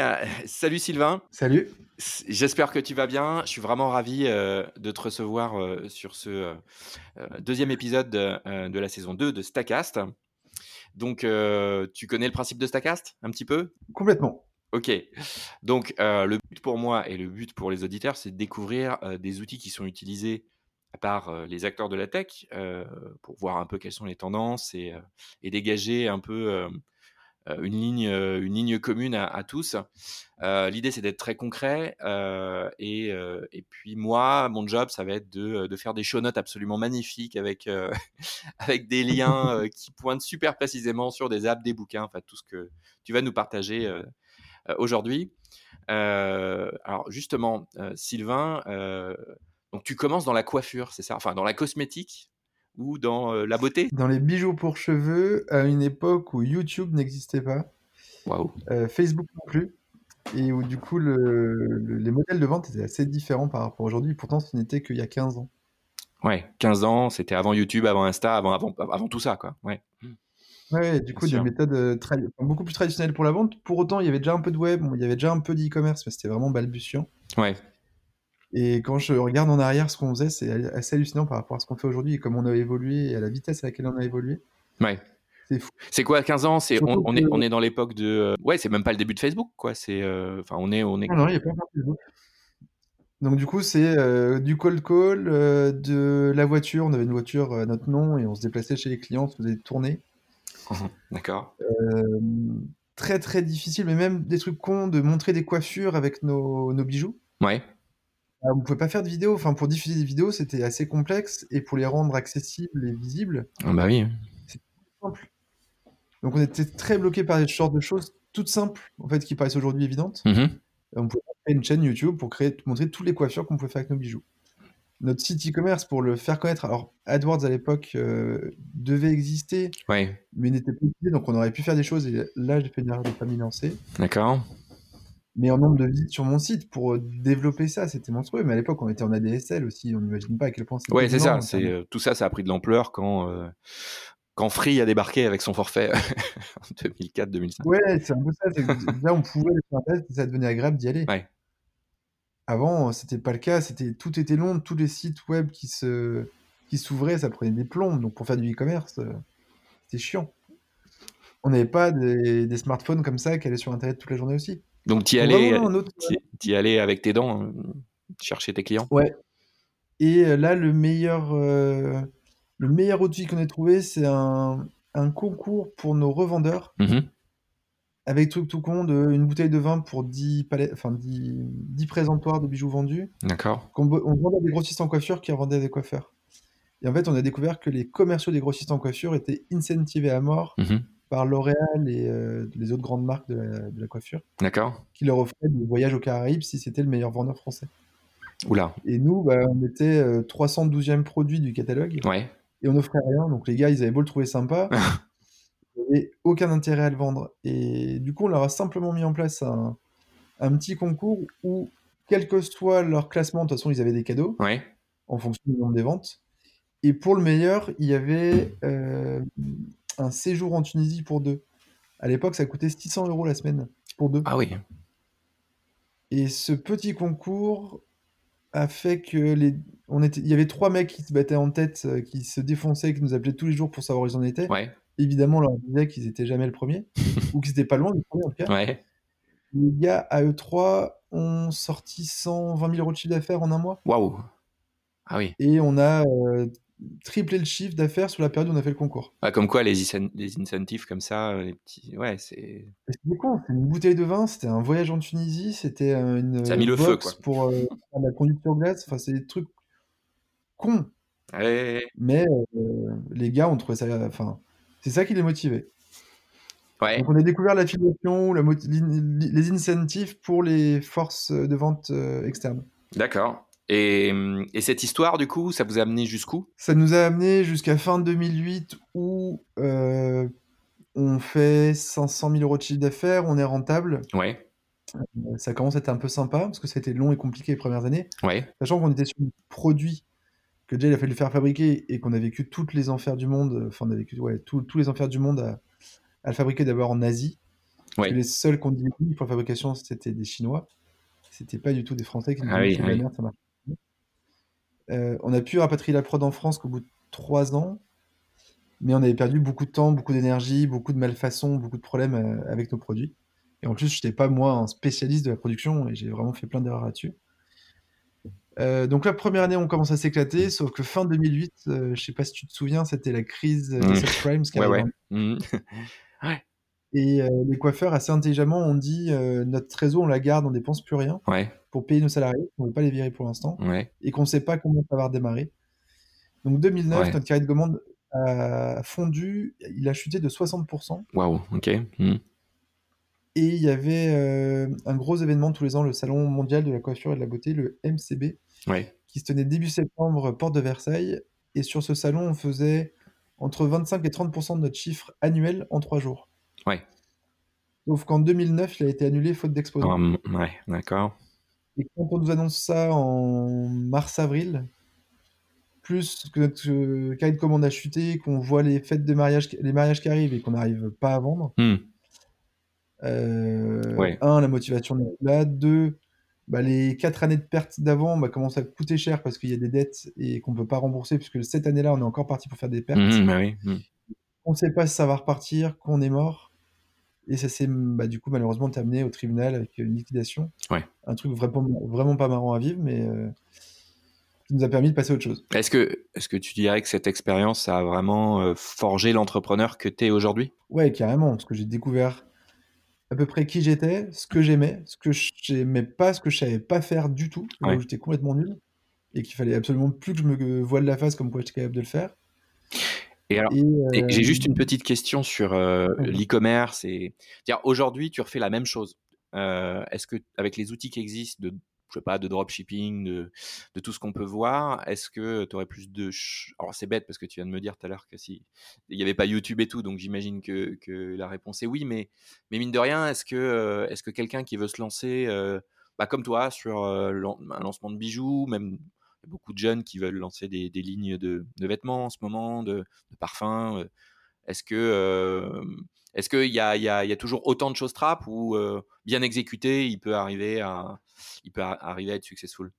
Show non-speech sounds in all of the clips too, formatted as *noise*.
euh, salut Sylvain. Salut. J'espère que tu vas bien. Je suis vraiment ravi euh, de te recevoir euh, sur ce deuxième épisode de, la saison 2 de Stacast. Donc, tu connais le principe de Stacast un petit peu? Complètement. Ok. Donc, le but pour moi et le but pour les auditeurs, c'est de découvrir des outils qui sont utilisés par les acteurs de la tech pour voir un peu quelles sont les tendances et, et dégager un peu euh, une ligne, euh, une ligne commune à, tous. Euh, l'idée, c'est d'être très concret. Et, et, puis moi, mon job, ça va être de, de faire des show notes absolument magnifiques avec, *laughs* avec des liens *laughs* qui pointent super précisément sur des apps, des bouquins, enfin tout ce que tu vas nous partager aujourd'hui. alors justement, Sylvain, donc tu commences dans la coiffure, c'est ça? Enfin, dans la cosmétique ou dans euh, la beauté Dans les bijoux pour cheveux, à une époque où YouTube n'existait pas, euh, Facebook non plus, et où du coup le, les modèles de vente étaient assez différents par rapport à aujourd'hui. Pourtant, ce n'était qu'il y a 15 ans. Ouais, 15 ans, c'était avant YouTube, avant Insta, avant, avant, avant tout ça, quoi. Ouais. Ouais, du coup, des méthodes euh, beaucoup plus traditionnelles pour la vente. Pour autant, il y avait déjà un peu de web, il y avait déjà un peu d'e-commerce, mais c'était vraiment balbutiant. Ouais. Et quand je regarde en arrière ce qu'on faisait, c'est assez hallucinant par rapport à ce qu'on fait aujourd'hui et comme on a évolué et à la vitesse à laquelle on a évolué. Ouais. C'est fou. C'est quoi 15 ans C'est on, est on est dans l'époque de euh, ouais, c'est même pas le début de Facebook quoi, c'est euh, enfin on est on est Non, non, il y a pas de Facebook. Donc du coup, c'est euh, du cold call, de la voiture, on avait une voiture à notre nom et on se déplaçait chez les clients, on faisait des tournées. D'accord. très très difficile, mais même des trucs cons de montrer des coiffures avec nos, nos bijoux. Ouais. Ah, on pouvait pas faire de vidéos. Enfin, pour diffuser des vidéos, c'était assez complexe et pour les rendre accessibles et visibles, Ah bah oui. c'était simple. Donc on était très bloqué par des sortes de choses toutes simples, en fait, qui paraissent aujourd'hui évidentes. Mmh on pouvait créer une chaîne YouTube pour créer montrer toutes les coiffures qu'on pouvait faire avec nos bijoux. Notre site e-commerce pour le faire connaître, alors AdWords à l'époque, euh, devait exister, Ouais. mais n'était pas utilisé, donc on aurait pu faire des choses et là, j'ai fait une erreur de pas m'y lancer. D'accord mais en nombre de visites sur mon site pour euh, développer ça, c'était monstrueux. Mais à l'époque, on était en ADSL aussi, on n'imagine pas à quel point c'était. Ouais, c'est ça. C'est euh, tout ça, ça a pris de l'ampleur quand euh, quand Free a débarqué avec son forfait *laughs* en 2004-2005. Ouais, c'est un peu ça. là, on pouvait aller sur Internet, ça devenait agréable d'y aller. Ouais. Avant, c'était pas le cas. C'était tout était long, tous les sites web qui se qui s'ouvraient, ça prenait des plombs. Donc pour faire du e-commerce, c'était chiant. On n'avait pas des, des, smartphones comme ça qui allaient sur Internet toute la journée aussi. Donc, tu y, allais, y allais avec tes dents euh, chercher tes clients Ouais. Et euh, là, le meilleur, euh, le meilleur outil qu'on ait trouvé, c'est un, un, concours pour nos revendeurs. Mmh avec truc tout con de une bouteille de vin pour 10, palais, enfin 10, 10 présentoirs de bijoux vendus. D'accord. On, on vendait à des grossistes en coiffure qui revendaient à des coiffeurs. Et en fait, on a découvert que les commerciaux des grossistes en coiffure étaient incentivés à mort mmh par L'Oréal et euh, les autres grandes marques de la, coiffure. D'accord. Qui leur offraient des voyages aux Caraïbes si c'était le meilleur vendeur français. Oula. Et nous, bah, on était 312e euh, produit du catalogue. Ouais. Et on offrait rien. Donc les gars, ils avaient beau le trouver sympa. *laughs* ils n'avaient aucun intérêt à le vendre. Et du coup, on leur a simplement mis en place un, un petit concours où, quel que soit leur classement, de toute façon, ils avaient des cadeaux. Ouais. En fonction du nombre des ventes. Et pour le meilleur, il y avait euh, un séjour en Tunisie pour deux. À l'époque, ça coûtait 600 euros la semaine pour deux. Ah oui. Et ce petit concours a fait que les, on était, il y avait trois mecs qui se battaient en tête, euh, qui se défonçaient, qui nous appelaient tous les jours pour savoir où ils en étaient. Ouais. Évidemment, on leur disait qu'ils étaient jamais le premier, *laughs* ou qu'ils étaient pas loin du premier en tout cas. Ouais. Les gars à eux trois ont sorti 120 000 euros de chiffre d'affaires en un mois. Waouh. Ah oui. Et on a euh, tripler le chiffre d'affaires sur la période où on a fait le concours. Ah, comme quoi, les, les incentives comme ça, euh, les petits. Ouais, c'est. C'était con, c'était une bouteille de vin, c'était un voyage en Tunisie, c'était une. Ça a mis le feu, quoi. Pour euh, la conduite sur glace, enfin, c'est des trucs cons. Ouais. Mais euh, les gars ont trouvé ça. Enfin, c'est ça qui les motivait. Ouais. Donc, on a découvert l'affiliation, la les incentives pour les forces de vente externes. D'accord. Et, et, cette histoire, du coup, ça vous a amené jusqu'où? Ça nous a amené jusqu'à fin 2008 où euh, on fait 500 000 euros de chiffre d'affaires, on est rentable. Ouais. Euh, ça commence à être un peu sympa parce que ça a été long et compliqué les premières années. Ouais. Sachant qu'on était sur un produit que déjà il a fallu faire fabriquer et qu'on a vécu toutes les enfers du monde, enfin on a vécu ouais, tous les enfers du monde à, à le fabriquer d'abord en Asie. Que les seuls qu'on dit pour la fabrication, c'était des Chinois. C'était pas du tout des Français qui nous Ah oui, oui. merde, ça marche. Euh, on a pu rapatrier la prod en France qu'au bout de trois ans, mais on avait perdu beaucoup de temps, beaucoup d'énergie, beaucoup de malfaçons, beaucoup de problèmes euh, avec nos produits. Et en plus, je n'étais pas moi un spécialiste de la production et j'ai vraiment fait plein d'erreurs là-dessus. Euh, donc la première année, on commence à s'éclater, sauf que fin 2008, euh, je sais pas si tu te souviens, c'était la crise euh, des subprimes qui Ouais, arrivait ouais. *laughs* Et les coiffeurs, assez intelligemment, ont dit notre trésor, on la garde, on dépense plus rien Ouais. Pour payer nos salariés, on ne veut pas les virer pour l'instant, Ouais. et qu'on ne sait pas comment ça va redémarrer. Donc 2009, Ouais. notre carré de commande a fondu, il a chuté de 60%, Waouh. Ok. Mhm. et il y avait euh, un gros événement tous les ans, le Salon mondial de la coiffure et de la beauté, le MCB, Ouais. qui se tenait début septembre, porte de Versailles, et sur ce salon, on faisait entre 25 et 30% de notre chiffre annuel en trois jours. Ouais. Sauf qu'en 2009, il a été annulé faute d'exposants. Hum, ouais. D'accord. Et quand on nous annonce ça en mars-avril, plus que notre euh, carré de commande a chuté, qu'on voit les fêtes de mariage, les mariages qui arrivent et qu'on n'arrive pas à vendre, Mhm. euh, Ouais. un, la motivation n'est là, deux, bah, les quatre années de pertes d'avant bah, commencent à coûter cher parce qu'il y a des dettes et qu'on ne peut pas rembourser, puisque cette année-là, on est encore parti pour faire des pertes. Mhm, bah oui. Mhm. On ne sait pas si ça va repartir, qu'on est mort. Et ça s'est bah, du coup malheureusement terminé au tribunal avec une liquidation. Ouais. Un truc vraiment, vraiment pas marrant à vivre, mais euh, qui nous a permis de passer à autre chose. Est-ce que, est-ce que tu dirais que cette expérience ça a vraiment euh, forgé l'entrepreneur que tu es aujourd'hui? Ouais, carrément, parce que j'ai découvert à peu près qui j'étais, ce que j'aimais, ce que j'aimais pas, ce que je savais pas faire du tout, Ouais. où j'étais complètement nul, et qu'il fallait absolument plus que je me voile la face comme quoi j'étais capable de le faire. Et alors, Et, et euh, j'ai juste une petite question sur euh, l'e-commerce et aujourd'hui tu refais la même chose. Euh, est-ce que avec les outils qui existent de je sais pas de dropshipping, de, de tout ce qu'on peut voir, est-ce que tu aurais plus de ch- alors c'est bête parce que tu viens de me dire tout à l'heure que si il n'y avait pas YouTube et tout, donc j'imagine que, que la réponse est oui, mais mais mine de rien, est-ce que euh, est-ce que quelqu'un qui veut se lancer euh, bah, comme toi sur euh, un lancement de bijoux, même beaucoup de jeunes qui veulent lancer des, des lignes de, de vêtements en ce moment, de, de parfums. euh, Est-ce que euh, est-ce qu'il y a, il y, a, il y a toujours autant de choses trap ou euh, bien exécuté, il peut arriver à il peut arriver à être successful?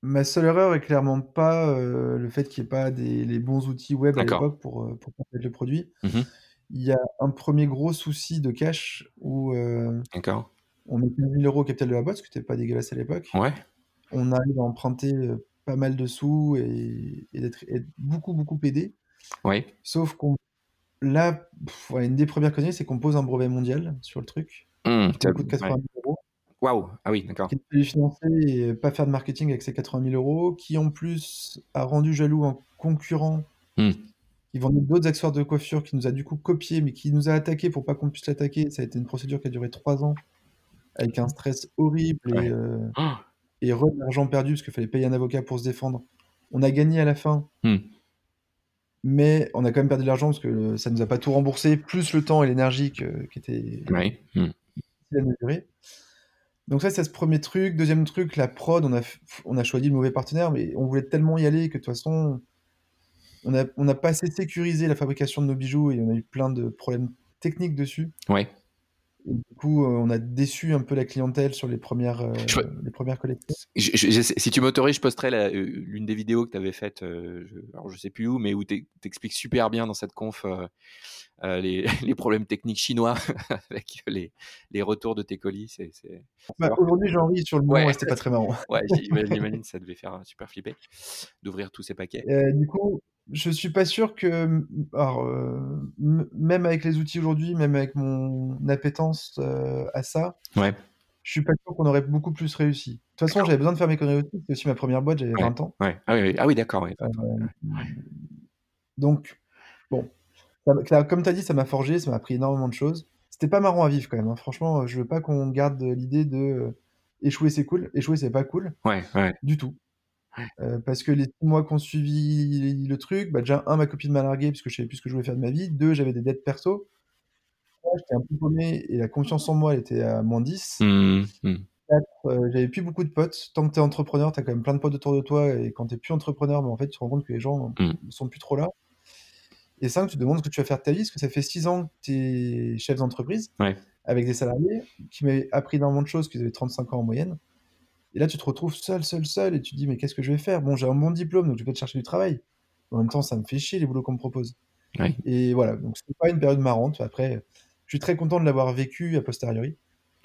Ma seule erreur est clairement pas euh, le fait qu'il n'y ait pas des, les bons outils web à l'époque pour, pour le produit. Mhm. Il y a un premier gros souci de cash où on met 15 000 euros au capital de la boîte, ce qui n'était pas dégueulasse à l'époque. Ouais. On arrive à emprunter euh, pas mal de sous et, et d'être être beaucoup, beaucoup aidé. Ouais. Sauf qu'on. Là, pff, ouais, une des premières conneries, c'est qu'on pose un brevet mondial sur le truc, Hum, qui coûte 80 000 euros, Waouh. Ah oui, d'accord. qui fallu financer et pas faire de marketing avec ces 80 000 euros, qui en plus a rendu jaloux un concurrent Hum. qui vendait d'autres accessoires de coiffure, qui nous a du coup copié, mais qui nous a attaqué pour pas qu'on puisse l'attaquer. Ça a été une procédure qui a duré trois ans, avec un stress horrible et, euh, Oh. Et re- l'argent perdu, parce qu'il fallait payer un avocat pour se défendre. On a gagné à la fin, Hum. mais on a quand même perdu de l'argent parce que euh, ça nous a pas tout remboursé, plus le temps et l'énergie qui était. Hum. difficile à mesurer. Donc ça, c'est ce premier truc. Deuxième truc, la prod, on a, on a choisi le mauvais partenaire, mais on voulait tellement y aller que de toute façon, on n'a on a pas assez sécurisé la fabrication de nos bijoux et on a eu plein de problèmes techniques dessus. Ouais. Et du coup, euh, on a déçu un peu la clientèle sur les premières, euh, Je- les premières collections. Je- je- je- si tu m'autorises, je posterai euh, l'une des vidéos que tu avais faites, euh, je, alors je sais plus où, mais où tu expliques super bien dans cette conf euh, les, *laughs* les problèmes techniques chinois *laughs* avec les, les retours de tes colis. Bah, Aujourd'hui, j'en ris sur le moment, Ouais. c'était pas très marrant. Ouais, j'imagine, *laughs* ça devait faire super flipper d'ouvrir tous ces paquets. Du coup, je suis pas sûr que, alors, euh, même avec les outils aujourd'hui, même avec mon appétence euh, à ça, Ouais. je suis pas sûr qu'on aurait beaucoup plus réussi. De toute façon, j'avais besoin de faire mes conneries aussi. C'était aussi ma première boîte, j'avais Ouais. 20 ans. Ouais. Ah oui, ah oui d'accord. ouais. Donc, bon, ça comme tu as dit, ça m'a forgé, ça m'a appris énormément de choses. C'était pas marrant à vivre quand même. hein. Franchement, je veux pas qu'on garde l'idée de euh, échouer, c'est cool. Échouer, c'est pas cool Ouais, ouais. du tout. Euh, parce que les six mois qu'on suivi le truc, bah déjà, un, ma copine m'a largué parce que je savais plus ce que je voulais faire de ma vie. Deux, j'avais des dettes perso. Trois, j'étais un peu paumé et la confiance en moi, elle était à moins 10. Hum, hum. Euh, j'avais plus beaucoup de potes. Tant que tu es entrepreneur, tu as quand même plein de potes autour de toi. Et quand tu plus entrepreneur, bah, en fait, tu te rends compte que les gens Mm. ne sont plus trop là. Et 5, tu te demandes ce que tu vas faire de ta vie, parce que ça fait 6 ans que tu es chef d'entreprise Ouais. avec des salariés qui m'avaient appris énormément de choses, qu'ils avaient 35 ans en moyenne. Et là, tu te retrouves seul, seul, seul, et tu te dis, mais qu'est-ce que je vais faire? Bon, j'ai un bon diplôme, donc je vais te chercher du travail. En même temps, ça me fait chier les boulots qu'on me propose. Et voilà, donc c'est pas une période marrante. Après, je suis très content de l'avoir vécu a posteriori,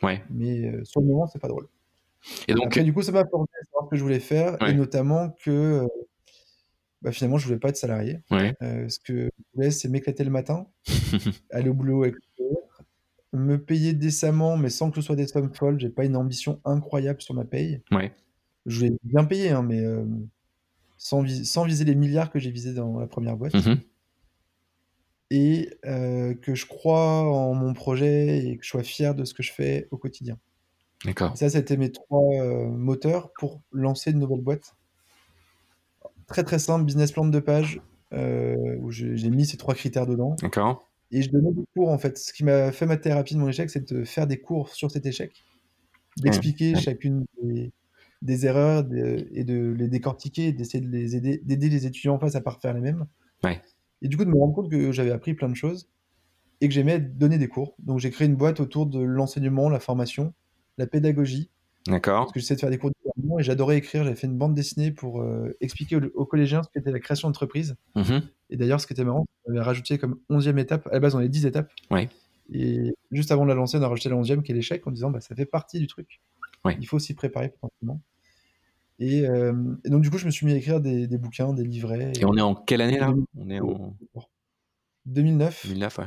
Ouais. mais euh, sur le moment, c'est pas drôle. Et donc, Après, du coup, ça m'a formé à savoir ce que je voulais faire, Ouais. et notamment que euh, bah, finalement, je voulais pas être salarié. ouais. Euh, ce que je voulais, c'est m'éclater le matin, *laughs* aller au boulot avec me payer décemment, mais sans que ce soit des sommes folles. J'ai pas une ambition incroyable sur ma paye. Ouais. Je voulais bien payer, hein, mais euh, sans, vis- sans viser les milliards que j'ai visés dans la première boîte. Mhm. Et euh, que je crois en mon projet et que je sois fier de ce que je fais au quotidien. D'accord. Ça, c'était mes trois euh, moteurs pour lancer une nouvelle boîte. Très très simple, business plan de deux pages, où j'ai mis ces trois critères dedans. D'accord. Et je donnais des cours en fait. Ce qui m'a fait ma thérapie de mon échec, c'est de faire des cours sur cet échec, d'expliquer ouais. chacune des, des erreurs de- et de les décortiquer, d'essayer de les aider, d'aider les étudiants en face à pas refaire les mêmes. Ouais. Et du coup, de me rendre compte que j'avais appris plein de choses et que j'aimais donner des cours. Donc j'ai créé une boîte autour de l'enseignement, la formation, la pédagogie, D'accord. parce que j'essayais de faire des cours différemment et j'adorais écrire. J'avais fait une bande dessinée pour euh, expliquer aux, aux collégiens ce qu'était la création d'entreprise. Mhm. Et d'ailleurs, ce qui était marrant, on avait rajouté comme 11e étape. À la base, on avait 10 étapes. Ouais. Et juste avant de la lancer, on a rajouté la 11e qui est l'échec en disant bah, ça fait partie du truc. Ouais. Il faut s'y préparer potentiellement. Et, euh, et donc, du coup, je me suis mis à écrire des, des bouquins, des livrets. Et on est en quelle année là On est en 2009. 2009, ouais.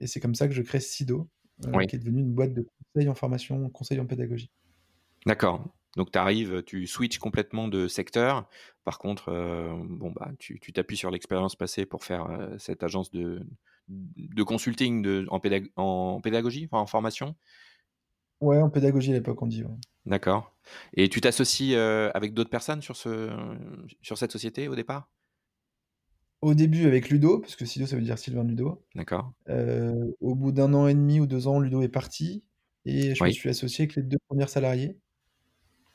Et c'est comme ça que je crée Sido, euh, Oui. qui est devenue une boîte de en formation, conseils en pédagogie. D'accord. Donc tu arrives, tu switches complètement de secteur. Par contre, euh, bon bah tu tu t'appuies sur l'expérience passée pour faire euh, cette agence de de consulting de, en, pédag- en pédagogie, enfin, en formation? Ouais, en pédagogie à l'époque, on dit. ouais. D'accord. Et tu t'associes euh, avec d'autres personnes sur ce sur cette société au départ? Au début avec Ludo, parce que Sido ça veut dire Sylvain Ludo. D'accord. Euh, au bout d'un an et demi ou deux ans, Ludo est parti. Et je me Oui. suis associé avec les deux premiers salariés.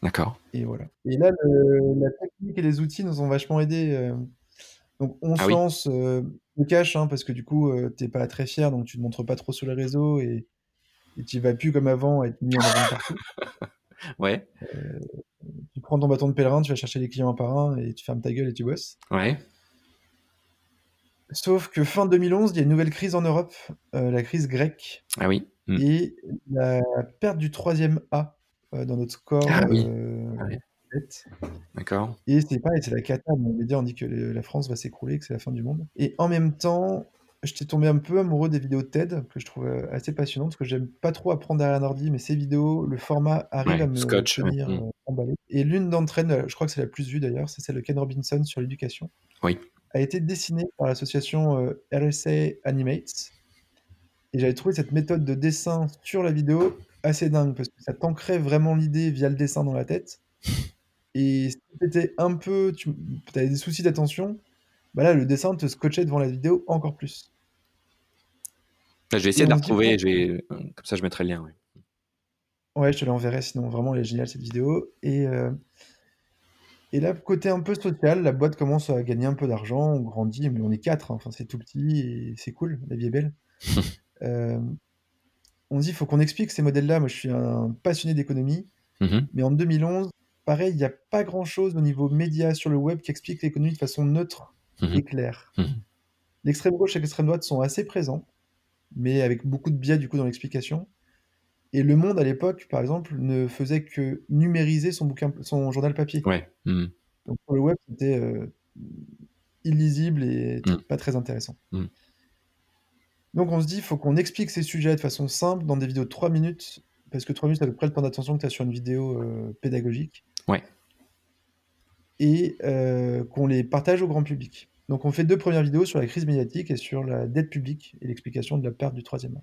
D'accord. Et voilà. Et là, le- la technique et les outils nous ont vachement aidés. euh. Donc, on Ah se oui. lance, euh, le cache, hein, parce que du coup, euh, t'es pas très fier, donc tu te montres pas trop sur les réseaux et, et tu vas plus comme avant à être mis en avant *laughs* partout. Ouais. Tu prends ton bâton de pèlerin, tu vas chercher les clients un par un et tu fermes ta gueule et tu bosses. Ouais. Sauf que fin 2011, il y a une nouvelle crise en Europe, euh, la crise grecque, Ah oui. Mm. et la perte du troisième A euh, dans notre score. Ah oui. euh, Ah oui. D'accord. Et c'est pareil, c'est la cata. On on dit que la France va s'écrouler, que c'est la fin du monde. Et en même temps, j'étais tombé un peu amoureux des vidéos TED, que je trouve assez passionnantes, parce que j'aime pas trop apprendre derrière un ordi, mais ces vidéos, le format arrive Ouais, à me scotch, ouais. tenir Mm. euh, emballé. Et l'une d'entre elles, je crois que c'est la plus vue d'ailleurs, c'est celle de Ken Robinson sur l'éducation, Oui. A été dessinée par l'association euh, RSA Animates. Et j'avais trouvé cette méthode de dessin sur la vidéo assez dingue, parce que ça t'ancrait vraiment l'idée via le dessin dans la tête. Et si t'étais un peu, tu avais des soucis d'attention, bah là, le dessin te scotchait devant la vidéo encore plus. Là, je vais essayer Et de la retrouver. comme ça, je mettrai le lien. ouais. Ouais, je te l'enverrai, sinon vraiment, elle est géniale cette vidéo. Et, euh, et là, côté un peu social, la boîte commence à gagner un peu d'argent, on grandit, mais on est quatre, hein, enfin, c'est tout petit et c'est cool, la vie est belle. *laughs* Euh, on se dit, il faut qu'on explique ces modèles-là. Moi, je suis un passionné d'économie, Mhm. mais en 2011, pareil, il n'y a pas grand-chose au niveau média sur le web qui explique l'économie de façon neutre Mhm. et claire. Mhm. L'extrême gauche et l'extrême droite sont assez présents, mais avec beaucoup de biais du coup dans l'explication. Et Le Monde à l'époque, par exemple, ne faisait que numériser son bouquin, son journal papier. Ouais. Mm. Donc sur le web, c'était euh, illisible et t- Mm. pas très intéressant. Mm. Donc on se dit, il faut qu'on explique ces sujets de façon simple dans des vidéos de 3 minutes, parce que 3 minutes, c'est à peu près le temps d'attention que tu as sur une vidéo euh, pédagogique, Ouais. et euh, qu'on les partage au grand public. Donc on fait deux premières vidéos sur la crise médiatique et sur la dette publique et l'explication de la perte du troisième.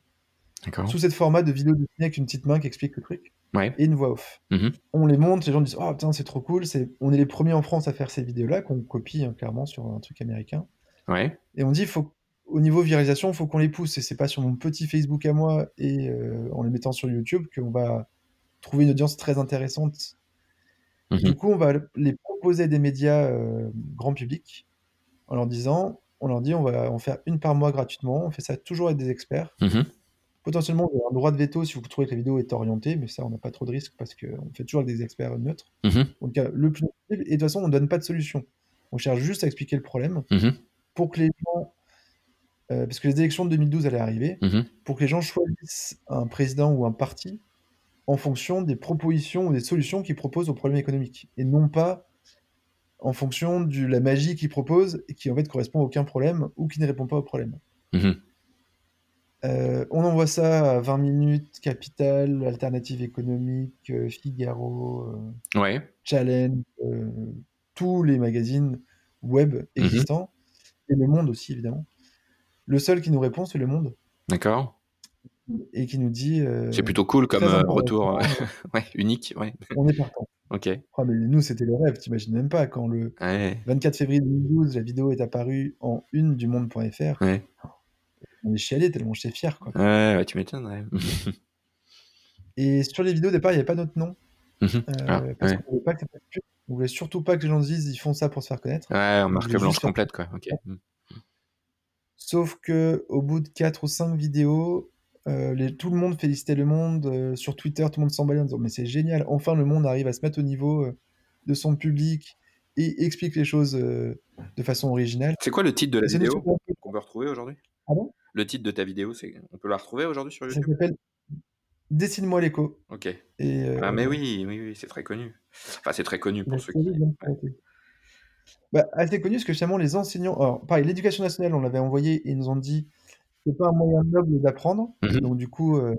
D'accord. Sous cette format de vidéo dessinée avec une petite main qui explique le truc, Ouais. et une voix off. Mhm. On les montre, les gens disent Oh putain, c'est trop cool, c'est... on est les premiers en France à faire ces vidéos-là, qu'on copie hein, clairement sur un truc américain. Ouais. Et on dit faut, au niveau viralisation, il faut qu'on les pousse. Et c'est pas sur mon petit Facebook à moi et euh, en les mettant sur YouTube qu'on va trouver une audience très intéressante. Mhm. Du coup, on va les proposer à des médias euh, grand public en leur disant on leur dit on va en faire une par mois gratuitement, on fait ça toujours avec des experts. Mhm. Potentiellement, vous avez un droit de veto si vous trouvez que la vidéo est orientée, mais ça, on n'a pas trop de risques parce qu'on fait toujours avec des experts neutres. Mhm. Donc, le plus possible. Et de toute façon, on ne donne pas de solution. On cherche juste à expliquer le problème Mhm. pour que les gens. euh, parce que les élections de 2012 allaient arriver, Mhm. pour que les gens choisissent un président ou un parti en fonction des propositions ou des solutions qu'ils proposent aux problèmes économiques. Et non pas en fonction de la magie qu'ils proposent et qui en fait correspond à aucun problème ou qui ne répond pas au problème. Euh, on envoie ça à 20 minutes, Capital, Alternative économique, euh, Figaro, euh, Ouais. Challenge, euh, tous les magazines web Mhm. existants, et Le Monde aussi évidemment. Le seul qui nous répond, c'est Le Monde, D'accord. et qui nous dit C'est plutôt cool comme retour. *laughs* ouais, unique. Ouais. on est partant. Ok. Ah, mais nous, c'était le rêve, t'imagines même pas, quand le Ouais. 24 février 2012, la vidéo est apparue en une du monde.fr, Ouais. On est chialé tellement j'étais fier. Quoi. Ouais, ouais, tu m'étonnes. ouais. *laughs* Et sur les vidéos, au départ, il n'y avait pas notre nom. Mhm. Euh, Ah, parce ouais. qu'on voulait pas que ça fasse pub. On voulait surtout pas que les gens se disent ils font ça pour se faire connaître. Ouais, en On marque blanche complète, quoi. Mm. Sauf que au bout de 4 ou 5 vidéos, euh, les- tout le monde félicitait le monde euh, sur Twitter, tout le monde s'emballait en disant mais c'est génial, enfin le monde arrive à se mettre au niveau euh, de son public et explique les choses de façon originale. C'est quoi le titre de la vidéo qu'on peut retrouver aujourd'hui? Le titre de ta vidéo, c'est on peut la retrouver aujourd'hui sur Ça YouTube? s'appelle Dessine-moi l'écho. Ok. Et, euh, Ah mais oui, oui, oui, c'est très connu. Enfin, c'est très connu pour ceux qui. de Ouais. Bah, assez connu parce que finalement les enseignants, alors pareil, l'éducation nationale, on l'avait envoyé et ils nous ont dit c'est pas un moyen noble d'apprendre, Mhm. donc du coup euh,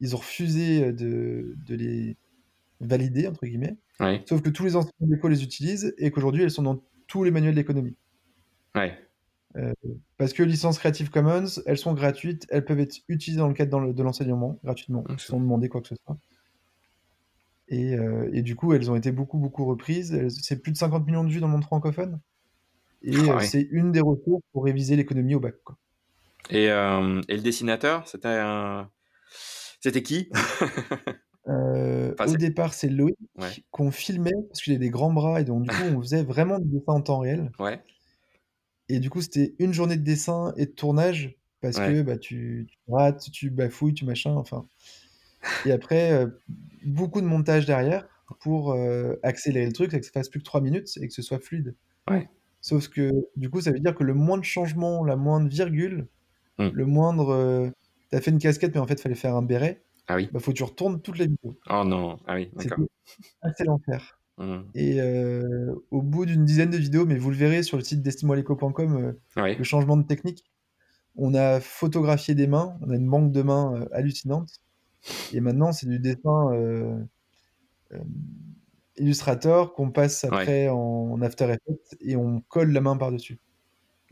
ils ont refusé euh, de, de les valider entre guillemets. Ouais. Sauf que tous les enseignants d'école les utilisent et qu'aujourd'hui elles sont dans tous les manuels d'économie. Ouais. Parce que licences Creative Commons, elles sont gratuites, elles peuvent être utilisées dans le cadre dans le- de l'enseignement gratuitement, Ok. sans demander quoi que ce soit. Et, euh, et du coup, elles ont été beaucoup, beaucoup reprises. C'est plus de 50 millions de vues dans le monde francophone. Et Ah euh, ouais. c'est une des ressources pour réviser l'économie au bac. quoi. Et, euh, et le dessinateur, c'était un... C'était qui? *laughs* Euh, Enfin, au départ, c'est Loïc Ouais. qu'on filmait parce qu'il a des grands bras et donc du coup, on faisait vraiment du dessin en temps réel. Ouais. Et du coup, c'était une journée de dessin et de tournage parce Ouais. que bah, tu, tu rates, tu bafouilles, tu machin, enfin. Et après, euh, beaucoup de montage derrière pour euh, accélérer le truc, c'est que ça fasse plus que 3 minutes et que ce soit fluide. Ouais. Sauf que du coup, ça veut dire que le moindre changement, la moindre virgule, Hmm. le moindre. euh, T'as fait une casquette, mais en fait, il fallait faire un béret, Ah oui. bah, faut que tu retournes toute la vidéo. Oh non. Ah oui, d'accord. *laughs* Assez l'enfer. Hmm. Et euh, au bout d'une dizaine de vidéos, mais vous le verrez sur le site d'estimoileco.com, euh, Ouais. le changement de technique. On a photographié des mains, on a une banque de mains euh, hallucinante. Et maintenant, c'est du dessin euh, euh, Illustrator qu'on passe après en After Effects et on colle la main par-dessus.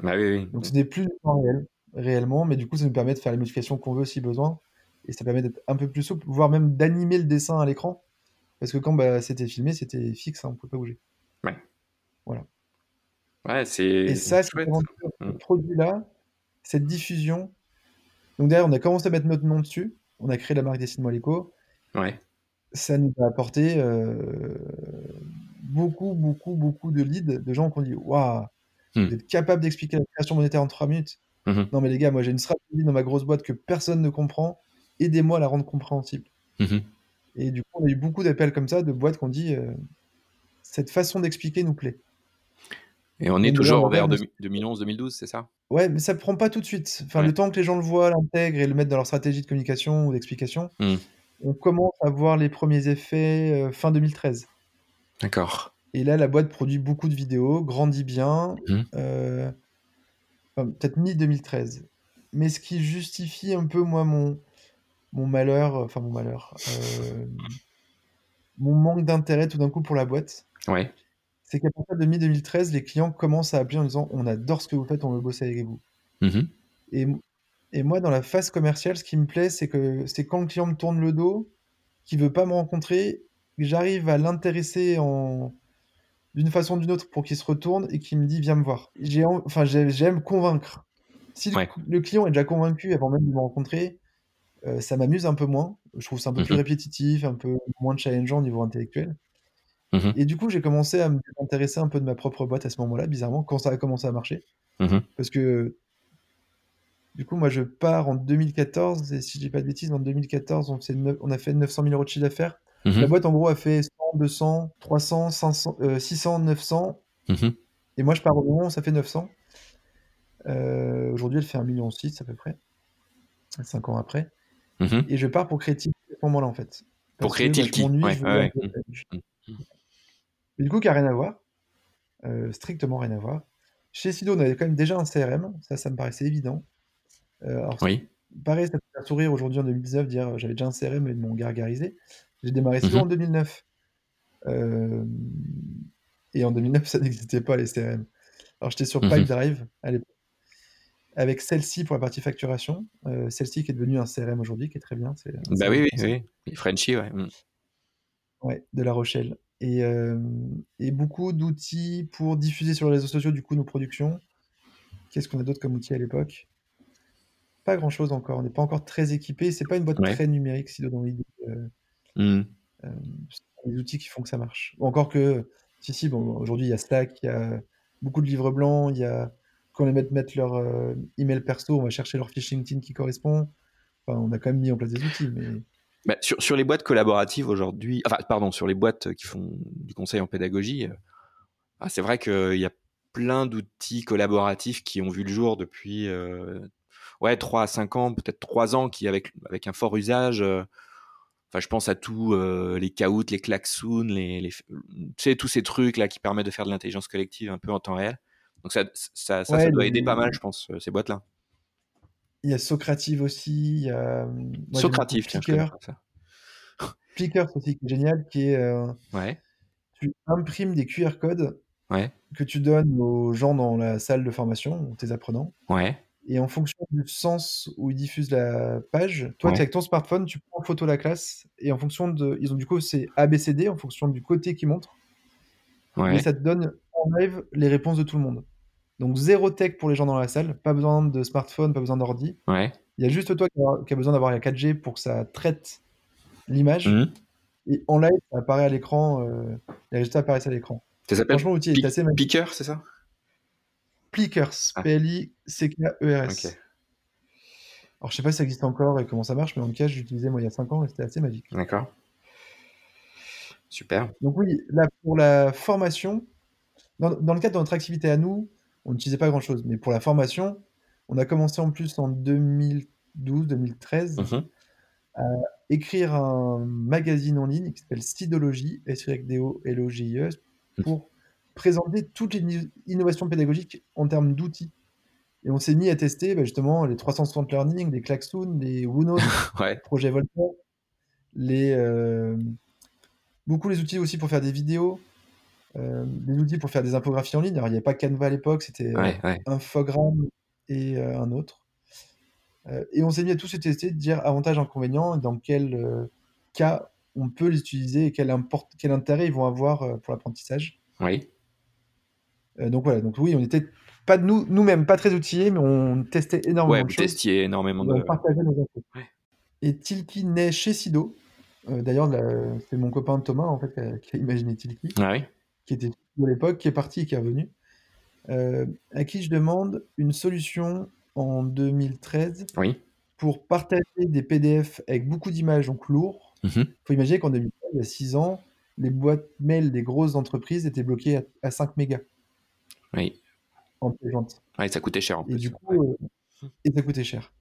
Bah oui, oui. Donc ce n'est plus du temps réel, réellement, mais du coup, ça nous permet de faire les modifications qu'on veut si besoin. Et ça permet d'être un peu plus souple, voire même d'animer le dessin à l'écran. Parce que quand bah, c'était filmé, c'était fixe, hein, on ne pouvait pas bouger. Ouais, c'est Et ça, c'est Mm. ce produit-là, cette diffusion. Donc derrière, on a commencé à mettre notre nom dessus. On a créé la marque Dessine-moi l'écho. Ouais. Ça nous a apporté euh, beaucoup, beaucoup, beaucoup de leads, de gens qui ont dit Waouh, Hmm. vous êtes capable d'expliquer la création monétaire en 3 minutes. Mhm. Non, mais les gars, moi j'ai une stratégie dans ma grosse boîte que personne ne comprend. Aidez-moi à la rendre compréhensible. Mhm. Et du coup, on a eu beaucoup d'appels comme ça de boîtes qui ont dit euh, Cette façon d'expliquer nous plaît. Et on est toujours vers va- 2011-2012, c'est ça? Ouais, mais ça prend pas tout de suite. Enfin, Ouais. le temps que les gens le voient, l'intègrent et le mettent dans leur stratégie de communication ou d'explication, Hmm. on commence à voir les premiers effets euh, fin 2013. D'accord. Et là, la boîte produit beaucoup de vidéos, grandit bien, Mhm. euh, enfin, peut-être mi-2013. Mais ce qui justifie un peu, moi, mon, mon malheur, enfin mon malheur, euh, mon manque d'intérêt tout d'un coup pour la boîte, Ouais. c'est qu'à partir de mi-2013, les clients commencent à appeler en disant On adore ce que vous faites, on veut bosser avec vous. Mhm. Et, et moi, dans la phase commerciale, ce qui me plaît, c'est que c'est quand le client me tourne le dos, qui veut pas me rencontrer, que j'arrive à l'intéresser en d'une façon ou d'une autre pour qu'il se retourne et qu'il me dit viens me voir. J'ai en- enfin j'ai- j'aime convaincre. Si le- le, client est déjà convaincu avant même de me rencontrer, euh, ça m'amuse un peu moins. Je trouve ça un peu plus Mhm. répétitif, un peu moins challengeant au niveau intellectuel. Mmh Et du coup, j'ai commencé à m'intéresser un peu de ma propre boîte à ce moment-là, bizarrement, quand ça a commencé à marcher. Mmh Parce que du coup, moi, je pars en 2014, et si je dis pas de bêtises, en 2014, on, a fait 900 000 euros de chiffre d'affaires. Mhm. La boîte, en gros, a fait 100, 200, 300, 500, euh, 600, 900. Mhm. Et moi, je pars au moment où ça fait 900. Euh, Aujourd'hui, elle fait 1,6 million à peu près, 5 ans après. Mhm. Et je pars pour créer Tilki à ce moment-là, en fait. Pour créer Je m'ennuie, ouais, de. Mm. Mais du coup, qui n'a rien à voir. Euh, strictement rien à voir. Chez Sido, on avait quand même déjà un CRM. Ça, ça me paraissait évident. Euh, alors, Oui. pareil, ça fait un sourire aujourd'hui en 2019 dire euh, j'avais déjà un CRM et ils m'ont gargarisé. J'ai démarré Sido Mhm. en 2009. Euh, et en 2009, *laughs* ça n'existait pas les CRM. Alors j'étais sur Mhm. Pipedrive à l'époque, avec celle-ci pour la partie facturation, euh, celle-ci qui est devenue un CRM aujourd'hui, qui est très bien. C'est Bah CRM oui, oui, oui. Les Frenchies, ouais. Mm. Ouais, de La Rochelle. Et, euh, et beaucoup d'outils pour diffuser sur les réseaux sociaux du coup nos productions. Qu'est-ce qu'on a d'autre comme outils à l'époque? Pas grand-chose encore. On n'est pas encore très équipé. C'est pas une boîte Ouais. très numérique, Sido dans l'idée. Mm. euh, les outils qui font que ça marche. Ou Encore que, si, si, bon, aujourd'hui il y a Slack, il y a beaucoup de livres blancs, il y a quand les mecs mettent leur euh, email perso, on va chercher leur fiche LinkedIn qui correspond. On a quand même mis en place des outils, mais Bah, sur, sur les boîtes collaboratives aujourd'hui, enfin, pardon, sur les boîtes qui font du conseil en pédagogie, euh, ah, c'est vrai qu'il y a plein d'outils collaboratifs qui ont vu le jour depuis euh, ouais, 3 à 5 ans, peut-être 3 ans, qui avec, avec un fort usage. euh, Enfin, je pense à tous euh, les caouts, les klaxons, les, les, tous ces trucs là qui permettent de faire de l'intelligence collective un peu en temps réel. Donc ça, ça, ça, doit les- aider pas mal, je pense, euh, ces boîtes-là. il y a Socrative aussi, il y a moi, beaucoup Socrative, tiens, je connais ça. Aussi qui est génial, qui est euh, Ouais, tu imprimes des QR codes ouais, que tu donnes aux gens dans la salle de formation, tes apprenants, ouais, et en fonction du sens où ils diffusent la page, toi, tu avec ton smartphone, tu prends en photo la classe, et en fonction de, ils ont du coup c'est ABCD en fonction du côté qu'ils montrent, et ça te donne en live les réponses de tout le monde. Donc zéro tech pour les gens dans la salle, pas besoin de smartphone, pas besoin d'ordi. ouais. Il y a juste toi qui a, qui a besoin d'avoir la 4G pour que ça traite l'image. Mhm. Et en live, ça apparaît à l'écran, euh, les résultats apparaissent à l'écran. Ça s'appelle Franchement, l'outil est Pic- assez magique. Picker, c'est ça? Plickers, Ah. P-L-I-C-K-E-R-S. Alors, je sais pas si ça existe encore et comment ça marche, mais en tout cas, je l'utilisais moi il y a 5 ans et c'était assez magique. d'accord. Super. Donc, oui, là, pour la formation, dans, dans le cadre de notre activité à nous, on n'utilisait pas grand chose, mais pour la formation, on a commencé en plus en 2012-2013 Mhm. écrire un magazine en ligne qui s'appelle Sidologie, s y d o l o g e pour présenter toutes les innovations pédagogiques en termes d'outils. Et on s'est mis à tester bah, justement les 360 Learning, les Klaxoon, les Woonote, *laughs* Ouais, Projet Voltaire, les, euh, beaucoup les outils aussi pour faire des vidéos, euh, des outils pour faire des infographies en ligne. Alors il n'y avait pas Canva à l'époque, c'était euh, ouais, ouais. Et euh, un autre. Euh, et on s'est mis à tous se tester, de dire avantages, inconvénients, dans quel cas on peut les utiliser et quel, import- quel intérêt ils vont avoir pour l'apprentissage. Oui. Donc voilà, donc oui, on était pas de nous, nous-mêmes pas très outillés, mais on testait énormément Ouais, de vous choses. testiez énormément de. partageait nos. Et Tilki naît chez Sido. Euh, D'ailleurs, c'est mon copain Thomas en fait qui a, qui a imaginé Tilki. Ah oui. Qui était à l'époque, qui est parti et qui est revenu, euh, à qui je demande une solution en 2013 Oui. pour partager des PDF avec beaucoup d'images, donc lourds. Mhm. Il faut imaginer qu'en 2013, il y a 6 ans, les boîtes mail des grosses entreprises étaient bloquées à, à 5 mégas Oui. en plaisante. Ouais, ça coûtait cher en Et plus. du coup, euh, et ça coûtait cher.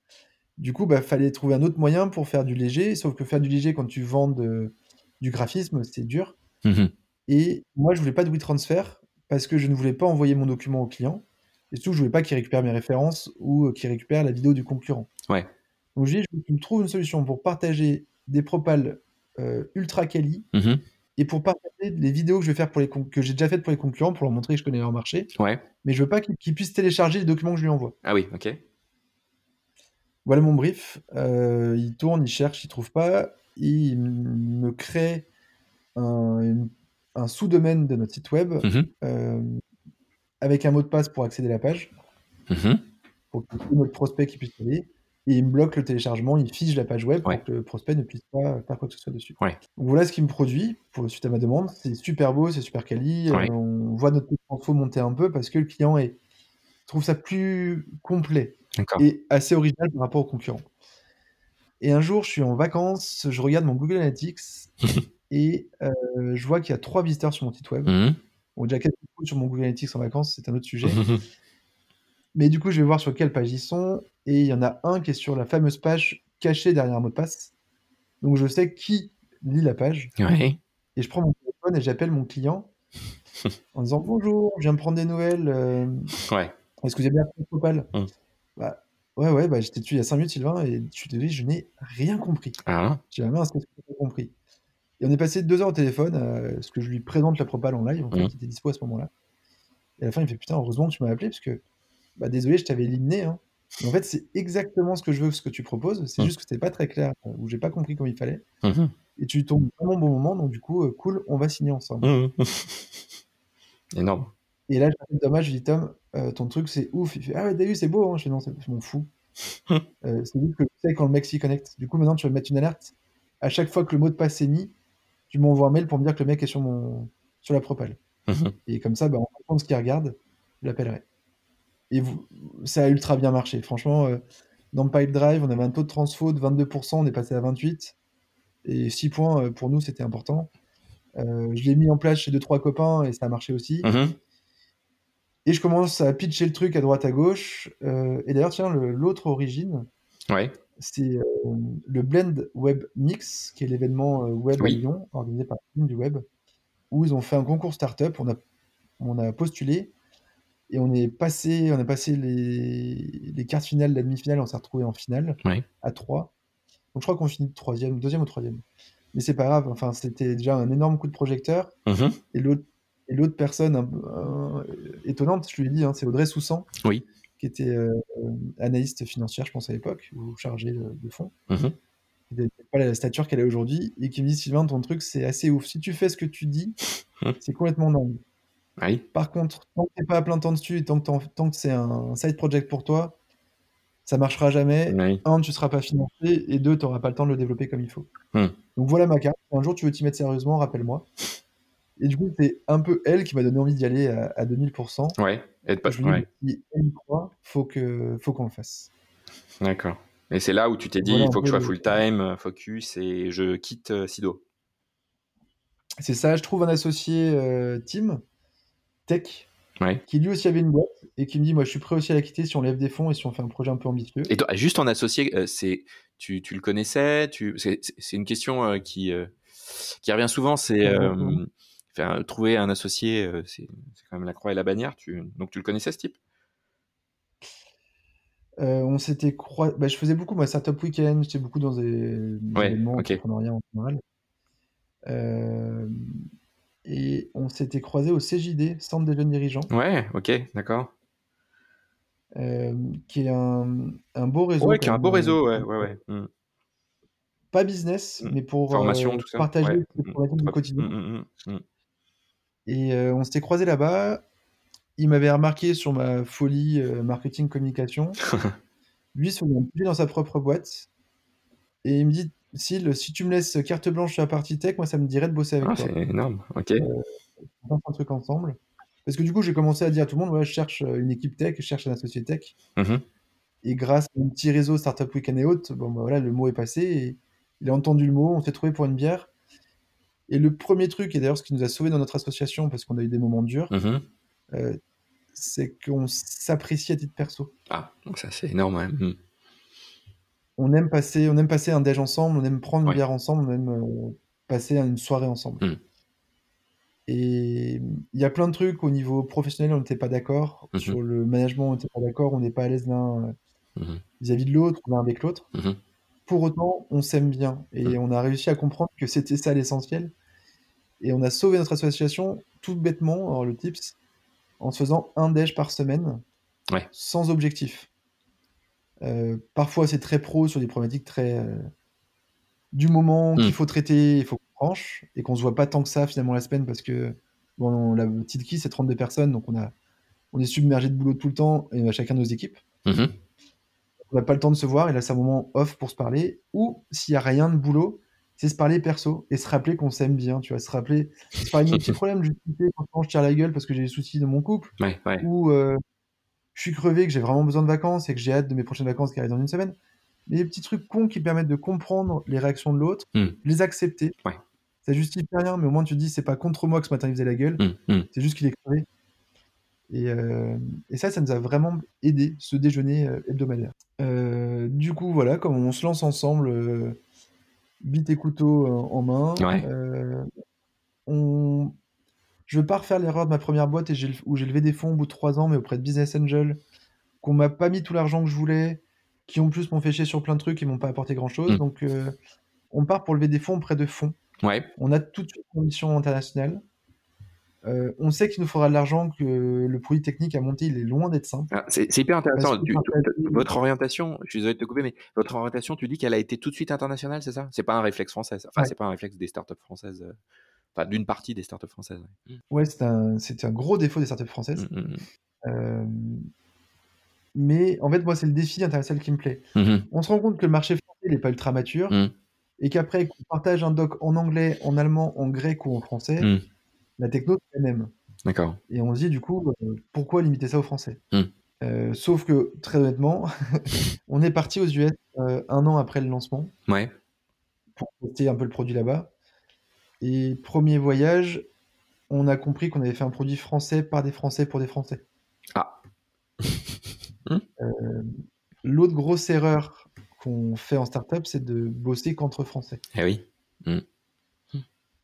Du coup, bah, fallait trouver un autre moyen pour faire du léger, sauf que faire du léger quand tu vends de- du graphisme, c'est dur. Mhm. Et moi, je voulais pas de WeTransfer parce que je ne voulais pas envoyer mon document au client. Et surtout, je voulais pas qu'il récupère mes références ou euh, qu'il récupère la vidéo du concurrent. Ouais. Donc, je dis, je me trouves une solution pour partager des propals euh, ultra quali Mhm. et pour partager les vidéos que je vais faire pour les que j'ai déjà faites pour les concurrents pour leur montrer que je connais leur marché. Ouais. Mais je veux pas qu'ils qu'ils puissent télécharger les documents que je lui envoie. Ah oui, ok. Voilà mon brief. Euh, il tourne, il cherche, il trouve pas. Il me crée un, une- un sous-domaine de notre site web Mhm. euh, avec un mot de passe pour accéder à la page, Mhm. pour que notre prospect qui puisse aller. et il me bloque le téléchargement, il fige la page web Ouais. pour que le prospect ne puisse pas faire quoi que ce soit dessus. Ouais. Donc voilà ce qu'il me produit pour, suite à ma demande. C'est super beau, c'est super quali. Ouais. euh, on voit notre info monter un peu parce que le client est, trouve ça plus complet et assez original par rapport aux concurrents. Et un jour, je suis en vacances, je regarde mon Google Analytics et euh, je vois qu'il y a trois visiteurs sur mon site web. Mhm. Bon, déjà quelques sur mon Google Analytics en vacances, c'est un autre sujet. *laughs* Mais du coup, je vais voir sur quelle page ils sont. Et il y en a un qui est sur la fameuse page cachée derrière un mot de passe. Donc je sais qui lit la page. Ouais. Et je prends mon téléphone et j'appelle mon client *laughs* en disant Bonjour, je viens me prendre des nouvelles. euh, Ouais. Est-ce que vous avez bien pris Propal Mm. bah, Ouais, ouais, bah, j'étais dessus il y a 5 minutes, Sylvain, et je suis désolé, je n'ai rien compris. Ah. J'ai tu pas compris Et on est passé deux heures au téléphone, euh, ce que je lui présente la propale en live, en fait, Mhm. qui était dispo à ce moment-là. Et à la fin, il me fait Putain, heureusement que tu m'as appelé, parce que, bah, désolé, je t'avais éliminé. Hein. Mais en fait, c'est exactement ce que je veux, ce que tu proposes. C'est Mhm. juste que c'était pas très clair, euh, ou j'ai pas compris comme il fallait. Mhm. Et tu tombes vraiment au bon moment, donc du coup, euh, cool, on va signer ensemble. Mhm. *laughs* Énorme. Et là, j'appelle Thomas, je lui dis Tom, euh, ton truc c'est ouf. Il fait Ah ouais, vu, c'est beau. Hein. Je fais Non, c'est- je m'en fous. Hum. *laughs* Euh, c'est juste que tu sais quand le mec s'y connecte. Du coup, maintenant, tu vas mettre une alerte. À chaque fois que le mot de passe est mis, tu m'envoies un mail pour me dire que le mec est sur, mon... sur la propale. Mhm. Et comme ça, bah, en fonction de ce qu'il regarde, je l'appellerai. Et vous... ça a ultra bien marché. Franchement, euh, dans le pipe drive, on avait un taux de transfo de 22%, on est passé à 28%. Et 6 points, euh, pour nous, c'était important. Euh, je l'ai mis en place chez 2-3 copains et ça a marché aussi. Mhm. Et je commence à pitcher le truc à droite à gauche. Euh, et d'ailleurs, tiens, l'autre origine, Ouais. C'est euh, le Blend Web Mix, qui est l'événement euh, web Oui. à Lyon, organisé par du web, où ils ont fait un concours startup. On a, on a postulé et on est passé, on a passé les, les quarts finales, la demi-finale, on s'est retrouvé en finale à 3. Donc je crois qu'on finit troisième, deuxième ou troisième. Mais c'est pas grave, enfin, c'était déjà un énorme coup de projecteur. Mhm. Et l'autre, et l'autre personne un euh, étonnante, je lui ai dit, hein, c'est Audrey Soussan, Oui. Qui était euh, analyste financière, je pense, à l'époque, ou chargée de, de fonds. Qui n'avait pas la stature qu'elle a aujourd'hui, et qui me dit Sylvain, ton truc, c'est assez ouf. Si tu fais ce que tu dis, Mhm. c'est complètement dingue. Oui. Par contre, tant que tu n'es pas à plein temps dessus, et tant que, tant que c'est un side project pour toi, ça marchera jamais. Oui. Un, tu ne seras pas financé, et deux, tu n'auras pas le temps de le développer comme il faut. Hmm. Donc voilà ma carte. Si un jour tu veux t'y mettre sérieusement, rappelle-moi. Et du coup, c'est un peu elle qui m'a donné envie d'y aller à, à 2000%. Ouais. Et de pas- Je ouais. si elle croit, faut que, faut qu'on le fasse. D'accord. Et c'est là où tu t'es dit, il faut que je sois full time, focus, et je quitte euh, Sido. C'est ça, je trouve un associé euh, team, tech, Ouais. qui lui aussi avait une boîte, et qui me dit, moi je suis prêt aussi à la quitter si on lève des fonds et si on fait un projet un peu ambitieux. Et toi, juste en associé, euh, c'est tu, tu le connaissais tu c'est une question euh, qui euh, qui revient souvent. C'est trouver un associé, euh, c'est c'est quand même la croix et la bannière. Tu donc tu le connaissais ce type? Euh, on s'était croisé, bah, je faisais beaucoup, moi, Startup Weekend, j'étais beaucoup dans des, des Ouais, événements ok. entrepreneuriat en général. Euh, et on s'était croisé au CJD, Centre des jeunes dirigeants, Ouais, ok, d'accord. euh, qui est un, un beau réseau. Ouais, qui a un beau réseau, ouais, ouais, ouais. Mm. Pas business, Mm. mais pour Formation, tout ça. partager ouais. les Mm. problématiques du quotidien. Et euh, on s'était croisé là-bas. Il m'avait remarqué sur ma folie euh, marketing communication. *laughs* Lui, un budget dans sa propre boîte. Et il me dit, Syl, si tu me laisses carte blanche sur la partie tech, moi, ça me dirait de bosser avec Ah, toi. c'est énorme. Ok. On va faire un truc ensemble. Parce que du coup, j'ai commencé à dire à tout le monde, ouais, je cherche euh, une équipe tech, je cherche un associé tech. Mhm. Et grâce à un petit réseau Startup Weekend et autres, bon, bah, voilà, le mot est passé. Et il a entendu le mot, on s'est trouvé pour une bière. Et le premier truc, et d'ailleurs ce qui nous a sauvés dans notre association, parce qu'on a eu des moments durs, Mhm. euh, c'est qu'on s'apprécie à titre perso. Ah, donc ça c'est énorme. Mm. On aime passer, on aime passer un déj ensemble, on aime prendre une Ouais. bière ensemble, on aime euh, passer une soirée ensemble. Mm. Et il y a plein de trucs au niveau professionnel, on n'était pas d'accord. Mhm. Sur le management, on n'était pas d'accord. On n'est pas à l'aise l'un euh, Mhm. vis-à-vis de l'autre, l'un avec l'autre. Pour autant, on s'aime bien. Et on a réussi à comprendre que c'était ça l'essentiel. Et on a sauvé notre association tout bêtement, alors le tips, en se faisant un déj par semaine, Ouais. sans objectif. Euh, parfois, c'est très pro sur des problématiques très euh, du moment Mm. qu'il faut traiter, il faut qu'on tranche, et qu'on se voit pas tant que ça finalement la semaine parce que bon, la petite qui c'est 32 personnes, donc on a on est submergé de boulot tout le temps et on a chacun nos équipes. Mhm. On n'a pas le temps de se voir, et là c'est un moment off pour se parler, ou s'il n'y a rien de boulot, c'est se parler perso et se rappeler qu'on s'aime bien, tu vois, se rappeler, se parler de nos petits *laughs* problèmes, quand je tire la gueule parce que j'ai des soucis de mon couple, Ouais, ouais. ou euh, je suis crevé, que j'ai vraiment besoin de vacances et que j'ai hâte de mes prochaines vacances qui arrivent dans une semaine. Mais les petits trucs cons qui permettent de comprendre les réactions de l'autre, Hmm. les accepter. Ouais. Ça justifie rien, mais au moins tu te dis c'est pas contre moi que ce matin il faisait la gueule, Hum, hum. c'est juste qu'il est crevé. Et, euh, et ça, ça nous a vraiment aidé, ce déjeuner euh, hebdomadaire. Euh, du coup, voilà, comme on se lance ensemble, euh, bite et couteau en main, Ouais. on... je veux pas refaire l'erreur de ma première boîte et où j'ai levé des fonds au bout de trois ans, mais auprès de Business Angel, qu'on m'a pas mis tout l'argent que je voulais, qui en plus m'ont fait chier sur plein de trucs et m'ont pas apporté grand chose. Mm. Donc, on part pour lever des fonds auprès de fonds. Ouais. On a tout de suite une ambition internationale. Euh, on sait qu'il nous faudra de l'argent, que le produit technique à monter, il est loin d'être simple. Ah, c'est c'est hyper intéressant. Tu- votre orientation, je suis désolé de te couper, mais votre orientation, tu dis qu'elle a été tout de suite internationale, c'est ça? C'est pas un réflexe français. ça? Enfin, Ouais. c'est pas un réflexe des startups françaises. euh, Enfin, d'une partie des startups françaises. ouais. Ouais, c'est un, c'est un gros défaut des startups françaises. Mm, mm, Euh, mais en fait, moi, c'est le défi international qui me plaît. mm. On se rend compte que le marché français, il n'est pas ultra mature. Mm. Et qu'après, qu'on partage un doc en anglais, en allemand, en grec ou en français. La techno, c'est la même. D'accord. Et on se dit, du coup, euh, pourquoi limiter ça aux Français? Mm. Euh, Sauf que, très honnêtement, *laughs* on est parti aux US euh, un an après le lancement Ouais. pour tester un peu le produit là-bas. Et premier voyage, on a compris qu'on avait fait un produit français par des Français pour des Français. Ah. *laughs* L'autre grosse erreur qu'on fait en startup, c'est de bosser qu'entre Français. Eh oui.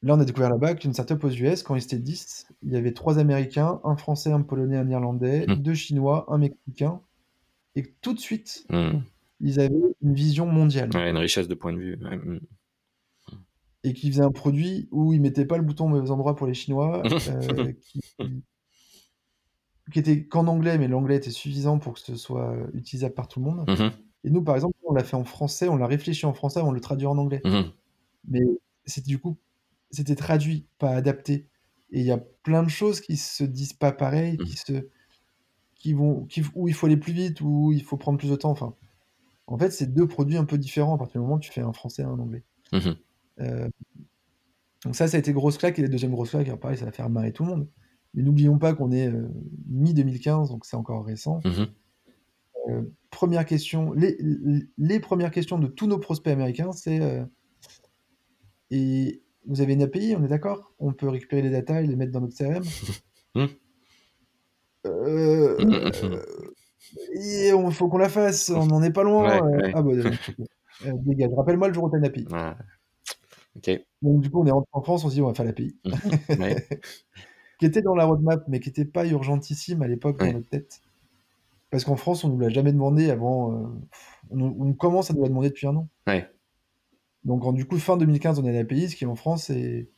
Là, on a découvert là-bas qu'une startup aux US, quand ils étaient 10, il y avait trois Américains, un Français, un Polonais, un Irlandais, Mm. deux Chinois, un Mexicain. Et tout de suite, Mm. ils avaient une vision mondiale. Ouais, une richesse de point de vue. ouais, mm. Et qu'ils faisaient un produit où ils mettaient pas le bouton au mauvais endroit pour les Chinois, *laughs* euh, qui, qui était qu'en anglais, mais l'anglais était suffisant pour que ce soit utilisable par tout le monde. Et nous, par exemple, on l'a fait en français, on l'a réfléchi en français, on le traduit en anglais. Mais c'était du coup c'était traduit pas adapté. Et il y a plein de choses qui se disent pas pareil Mhm. qui se qui vont qui, où il faut aller plus vite où il faut prendre plus de temps enfin. En fait c'est deux produits un peu différents. À partir du moment où tu fais un français et un anglais. Mhm. Euh, donc ça ça a été grosse claque. Et la deuxième grosse claque alors pareil ça va faire marrer tout le monde. Mais n'oublions pas qu'on est mi 2015 donc c'est encore récent. Mhm. Euh, première question, les, les- les premières questions de tous nos prospects américains, c'est euh, et vous avez une API, on est d'accord? On peut récupérer les data et les mettre dans notre CRM *laughs* Hmm? Euh, Mhm. et on faut qu'on la fasse, on n'en est pas loin. Ouais, euh, ouais. Ah bah. Euh, dégage, rappelle-moi le jour où t'as une API. Ah. Donc du coup, on est rentré en France, on s'est dit on va faire l'API, Ouais. *laughs* qui était dans la roadmap, mais qui n'était pas urgentissime à l'époque dans notre tête. Parce qu'en France, on nous l'a jamais demandé avant. euh, on commence à nous la demander depuis un an. Ouais. Donc, en- du coup, fin 2015, on a l'API, ce qui en France est-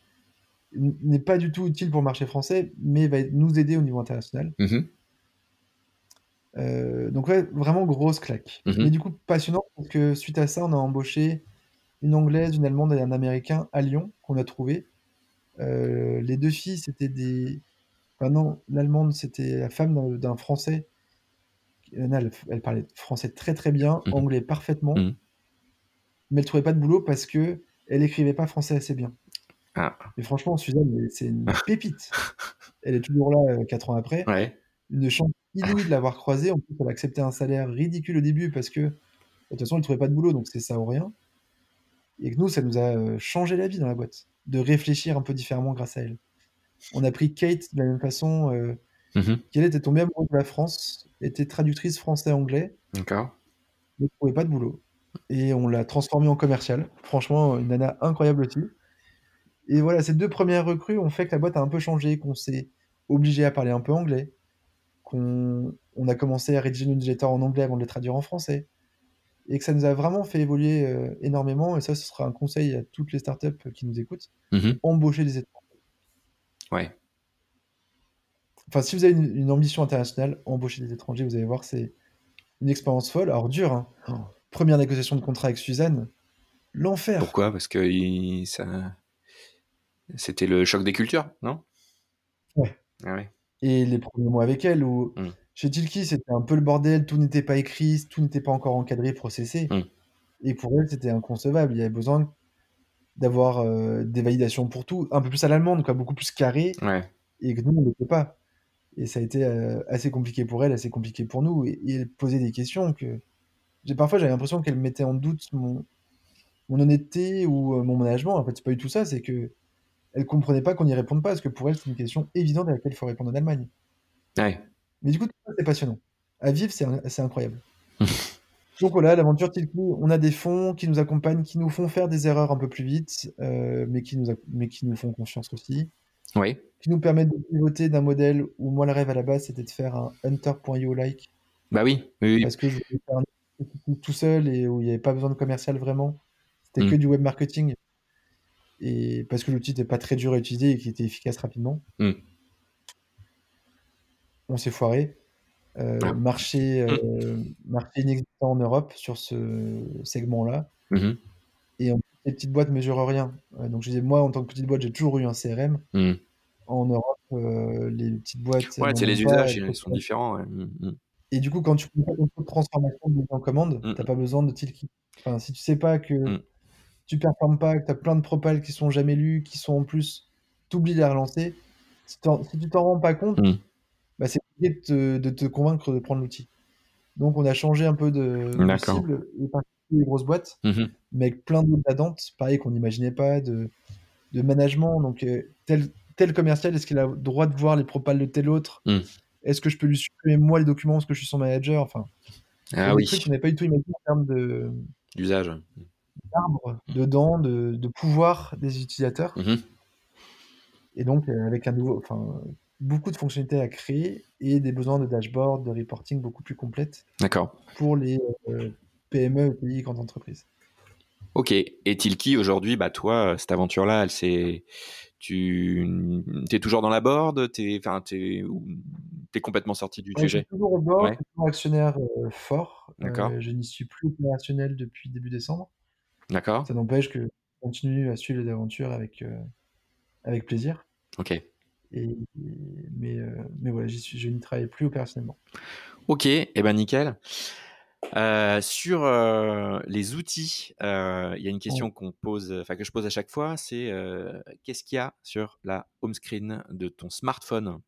n'est pas du tout utile pour le marché français, mais va nous aider au niveau international. Mhm. Euh, donc, ouais, vraiment grosse claque. Mhm. Mais du coup, passionnant, parce que suite à ça, on a embauché une Anglaise, une Allemande et un Américain à Lyon, qu'on a trouvé. Euh, les deux filles, c'était des... Enfin non, l'Allemande, c'était la femme d'un- Français. Euh, Elle, elle parlait français très très bien, Mhm. anglais parfaitement. Mais elle trouvait pas de boulot parce que elle écrivait pas français assez bien. Ah. Mais franchement, Suzanne, c'est une *laughs* pépite. Elle est toujours là euh, quatre ans après. Ouais. Une chance inouïe de l'avoir croisée. En plus, elle a accepté un salaire ridicule au début parce que de toute façon, elle trouvait pas de boulot, donc c'est ça ou rien. Et que nous, ça nous a euh, changé la vie dans la boîte, de réfléchir un peu différemment grâce à elle. On a pris Kate de la même façon, euh, Mhm. qui elle était tombée amoureuse de la France, était traductrice français-anglais, D'accord. ne trouvait pas de boulot. Et on l'a transformée en commerciale. Franchement, une nana incroyable aussi. Et voilà, ces deux premières recrues ont fait que la boîte a un peu changé, qu'on s'est obligé à parler un peu anglais, qu'on on a commencé à rédiger nos newsletters en anglais avant de les traduire en français, et que ça nous a vraiment fait évoluer euh, énormément. Et ça, ce sera un conseil à toutes les startups qui nous écoutent Mhm. embaucher des étrangers. Ouais. Enfin, si vous avez une, une ambition internationale, embaucher des étrangers, vous allez voir, c'est une expérience folle. Alors, dur, hein. Oh, Première négociation de contrat avec Suzanne, l'enfer. Pourquoi? Parce que il- ça... c'était le choc des cultures, non? Ouais. Ah ouais. Et les premiers mois avec elle, où Mm. Chez Tilki, c'était un peu le bordel, tout n'était pas écrit, tout n'était pas encore encadré, processé. Mmh. Et pour elle, c'était inconcevable. Il y avait besoin d'avoir euh, des validations pour tout, un peu plus à l'allemande, quoi, beaucoup plus carré, Ouais. et que nous, on ne le fait pas. Et ça a été euh, assez compliqué pour elle, assez compliqué pour nous. Et, et elle posait des questions que. J'ai- Parfois, j'avais l'impression qu'elle mettait en doute mon, mon honnêteté ou euh, mon management. En fait, c'est pas du tout ça, c'est que elle comprenait pas qu'on n'y réponde pas, parce que pour elle, c'est une question évidente à laquelle il faut répondre en Allemagne. Ouais. Mais du coup, c'est passionnant. À vivre, c'est incroyable. *laughs* Donc voilà, l'aventure Tilki, on a des fonds qui nous accompagnent, qui nous font faire des erreurs un peu plus vite, euh, mais, qui nous ac- mais qui nous font confiance aussi, Oui. qui nous permettent de pivoter d'un modèle où moi, le rêve à la base, c'était de faire un hunter.io-like, Bah oui. Oui. oui. parce que je voulais faire un tout seul et où il n'y avait pas besoin de commercial vraiment. C'était Mm. que du web marketing. Et parce que l'outil n'était pas très dur à utiliser et qu'il était efficace rapidement. Mm. On s'est foiré. Euh, Ah. marché, euh, marché inexistant en Europe sur ce segment-là. Mhm. Et en plus, les petites boîtes ne mesurent rien. Euh, donc je disais, moi, en tant que petite boîte, j'ai toujours eu un CRM. Mm. En Europe, euh, les petites boîtes. Ouais, c'est les usages, ils sont différents. ouais. Et du coup, quand tu fais de transformation de en commande, Mm. t'as pas besoin de. Enfin, si tu sais pas que Mm. tu performes pas, que tu as plein de propals qui sont jamais lus, qui sont en plus, t'oublies de les relancer. Si, tu t'en rends pas compte, Mm. bah, c'est compliqué de te, de te convaincre de prendre l'outil. Donc, on a changé un peu de, de cible et pas que les grosses boîtes, Mhm. mais avec plein d'autres attentes, pareil qu'on n'imaginait pas, de, de management. Donc, euh, tel, tel commercial, est-ce qu'il a le droit de voir les propals de tel autre. Est-ce que je peux lui supprimer moi les documents parce que je suis son manager? Enfin, a Ah oui, n'avait pas du tout imaginé en termes de d'usage. d'arbre dedans, de, de pouvoir des utilisateurs. Mhm. Et donc, euh, avec un nouveau, enfin, beaucoup de fonctionnalités à créer et des besoins de dashboard, de reporting beaucoup plus complètes D'accord. pour les euh, PME, ETI, grandes entreprises. Ok. Et Tilki, aujourd'hui, bah toi, cette aventure-là, elle s'est. Tu es toujours dans la board T'es enfin, t'es complètement sorti du Ouais, je suis sujet toujours au bord, Ouais. je suis toujours actionnaire euh, fort. D'accord. Euh, je n'y suis plus opérationnel depuis début décembre. D'accord. Ça n'empêche que je continue à suivre les aventures avec, euh, avec plaisir. Ok. Et, et- mais, euh, mais voilà, suis, je n'y travaille plus opérationnellement. Ok. Eh ben nickel. Euh, sur euh, les outils, euh, il y a une question qu'on pose, enfin que je pose à chaque fois, c'est qu'est-ce qu'il y a sur la home screen de ton smartphone?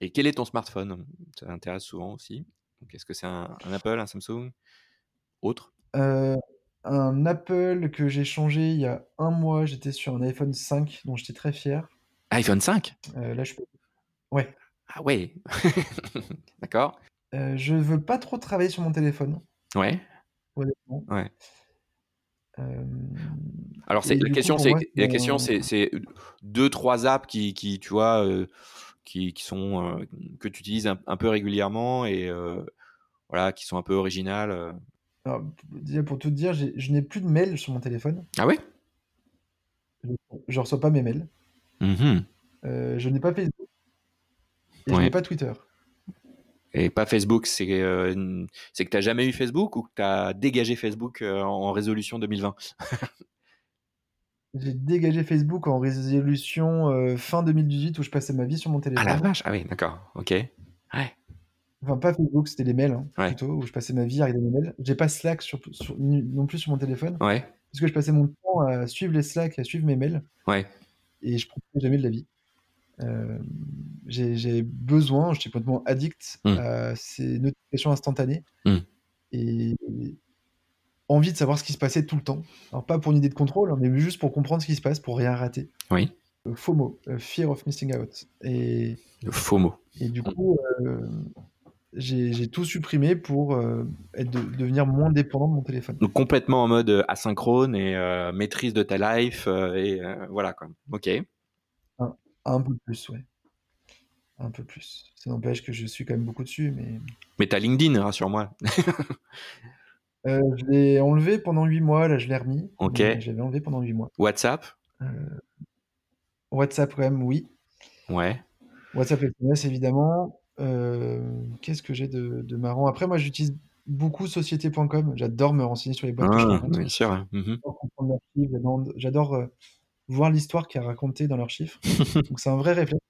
Et quel est ton smartphone? Ça intéresse souvent aussi. Est-ce que c'est un, un Apple, un Samsung, autre? Un Apple que j'ai changé il y a un mois, j'étais sur un iPhone 5 dont j'étais très fier. iPhone 5 Euh, là, je peux... Ouais. Ah ouais. *laughs* D'accord. Je veux pas trop travailler sur mon téléphone, Ouais. honnêtement. Ouais. Euh, Alors c'est la question, c'est la question, c'est deux trois apps qui, qui tu vois, euh, qui, qui sont euh, que tu utilises un, un peu régulièrement et voilà, qui sont un peu originales. Alors, pour tout te dire, je n'ai plus de mails sur mon téléphone. Ah ouais? Je ne reçois pas mes mails. Euh, je n'ai pas Facebook. Et je n'ai pas Twitter. Et pas Facebook, c'est euh, c'est que t'as jamais eu Facebook ou que t'as dégagé Facebook euh, en résolution 2020 J'ai dégagé Facebook en résolution euh, fin 2018 où je passais ma vie sur mon Ah téléphone. la vache. Ah oui, d'accord. Ok. Ouais. Enfin, pas Facebook, c'était les mails, hein, Ouais. plutôt, où je passais ma vie à regarder mes mails. J'ai pas Slack sur, sur- ni- non plus sur mon téléphone, Ouais. parce que je passais mon temps à suivre les Slack, à suivre mes mails, Ouais. et je profitais jamais de la vie. Euh, j'ai besoin, je suis complètement addict Mm. à ces notifications instantanées, Mm. et, envie de savoir ce qui se passait tout le temps. Alors pas pour une idée de contrôle, hein, mais juste pour comprendre ce qui se passe, pour rien rater. Oui. Euh, FOMO, euh, Fear of Missing Out. Et, Le mot. et du coup, euh, j'ai tout supprimé pour euh, être de- devenir moins dépendant de mon téléphone. Donc complètement en mode asynchrone et maîtrise de ta life et voilà quoi. Ok. Un peu plus, ouais. Un peu plus. Ça n'empêche que je suis quand même beaucoup dessus, mais Mais t'as LinkedIn, rassure-moi. *laughs* euh, je l'ai enlevé pendant 8 mois, là je l'ai remis. Ok. mais Je l'avais enlevé pendant 8 mois. WhatsApp? Euh, WhatsApp quand même, oui. Ouais. WhatsApp SMS évidemment. Euh, Qu'est-ce que j'ai de, de marrant? Après, moi j'utilise beaucoup société.com. J'adore me renseigner sur les boîtes que je Ah, bien sûr. Mhm. J'adore comprendre euh, voir l'histoire qui est racontée dans leurs chiffres. *laughs* Donc c'est un vrai réflexe.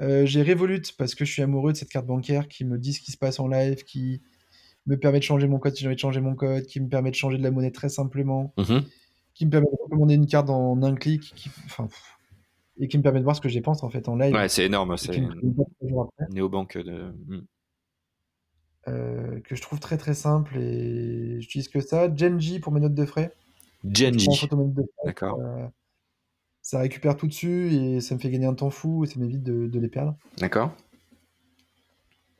Euh, j'ai Revolut parce que je suis amoureux de cette carte bancaire qui me dit ce qui se passe en live, qui me permet de changer mon code si j'ai envie de changer mon code, qui me permet de changer de la monnaie très simplement, Mhm. qui me permet de recommander une carte en un clic, qui, enfin, et qui me permet de voir ce que je dépense en fait en live. Ouais, c'est énorme. C'est néobanque de. Mm. Euh, que je trouve très très simple et j'utilise que ça. Genji pour mes notes de frais. Genji. D'accord. euh, ça récupère tout dessus et ça me fait gagner un temps fou et ça m'évite de, de les perdre. D'accord.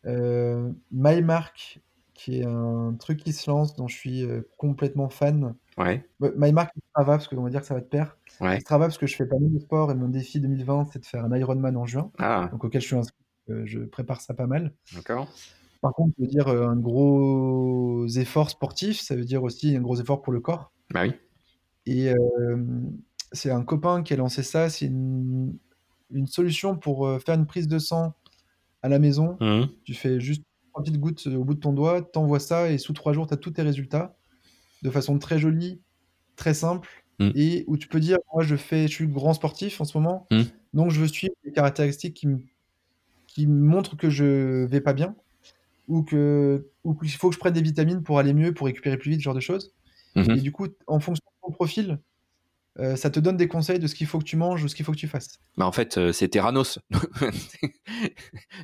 Euh, MyMark, qui est un truc qui se lance dont je suis euh, complètement fan. Ouais. MyMark Strava, parce que on va dire que ça va de pair. Ouais. Strava, parce que je fais pas mal de sport et mon défi 2020, c'est de faire un Ironman en juin, Ah, donc auquel je suis inscrit. Je prépare ça pas mal. d'accord. Par contre, ça veut dire un gros effort sportif, ça veut dire aussi un gros effort pour le corps. Bah oui. Et c'est un copain qui a lancé ça. C'est une, une solution pour faire une prise de sang à la maison. Mhm. Tu fais juste trois petites gouttes euh, au bout de ton doigt, t'envoies ça et sous trois jours, tu as tous tes résultats de façon très jolie, très simple. Mm. Et où tu peux dire, moi je fais, je suis grand sportif en ce moment, Mm. donc je veux suivre des caractéristiques qui me, qui me montrent que je vais pas bien ou que ou qu'il faut que je prenne des vitamines pour aller mieux, pour récupérer plus vite, ce genre de choses. Et du coup, en fonction ton profil, euh, ça te donne des conseils de ce qu'il faut que tu manges ou ce qu'il faut que tu fasses. Bah en fait, euh, c'est Terranos.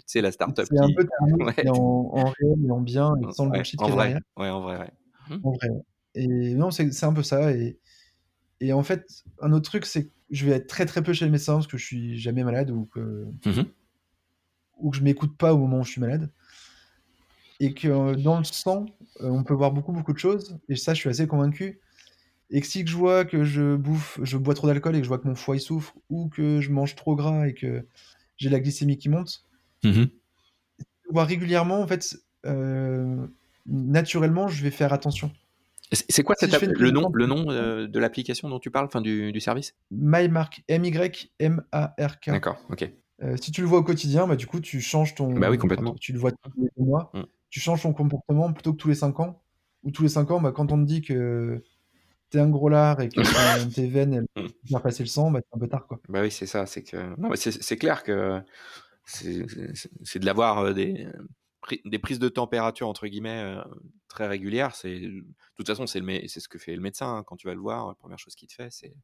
c'est la startup C'est un qui. peu Thermos, *laughs* Ouais. mais en, en réel et en bien, et sans le bullshit en qu'il y a vrai. derrière. Ouais, en vrai, ouais. En vrai. Et non, c'est un peu ça. Et, et en fait, un autre truc, c'est que je vais être très très peu chez le médecin parce que je suis jamais malade ou que, ou que je m'écoute pas au moment où je suis malade. Et que euh, dans le sang, euh, on peut voir beaucoup beaucoup de choses. Et ça, je suis assez convaincu. Et que si je vois que je bouffe, je bois trop d'alcool et que je vois que mon foie il souffre, ou que je mange trop gras et que j'ai la glycémie qui monte, voir régulièrement, en fait, euh, naturellement, je vais faire attention. C'est quoi Si cette le nom, le nom euh, de l'application dont tu parles, enfin du, du service? MyMark, M-Y-M-A-R-K. D'accord, ok. Euh, si tu le vois au quotidien, bah, du coup, tu changes ton. Bah oui, complètement. tu le vois tous les mois, Mm. tu changes ton comportement plutôt que tous les 5 ans. Ou tous les 5 ans, bah, quand on te dit que t'es un gros lard et que *laughs* tes veines elles Mm. faire passer le sang, bah, c'est un peu tard. Quoi. Bah oui, c'est ça. C'est que non, mais c'est clair que c'est de l'avoir euh, des des prises de température entre guillemets euh, très régulières. C'est de toute façon c'est le c'est ce que fait le médecin hein, quand tu vas le voir. La première chose qu'il te fait, c'est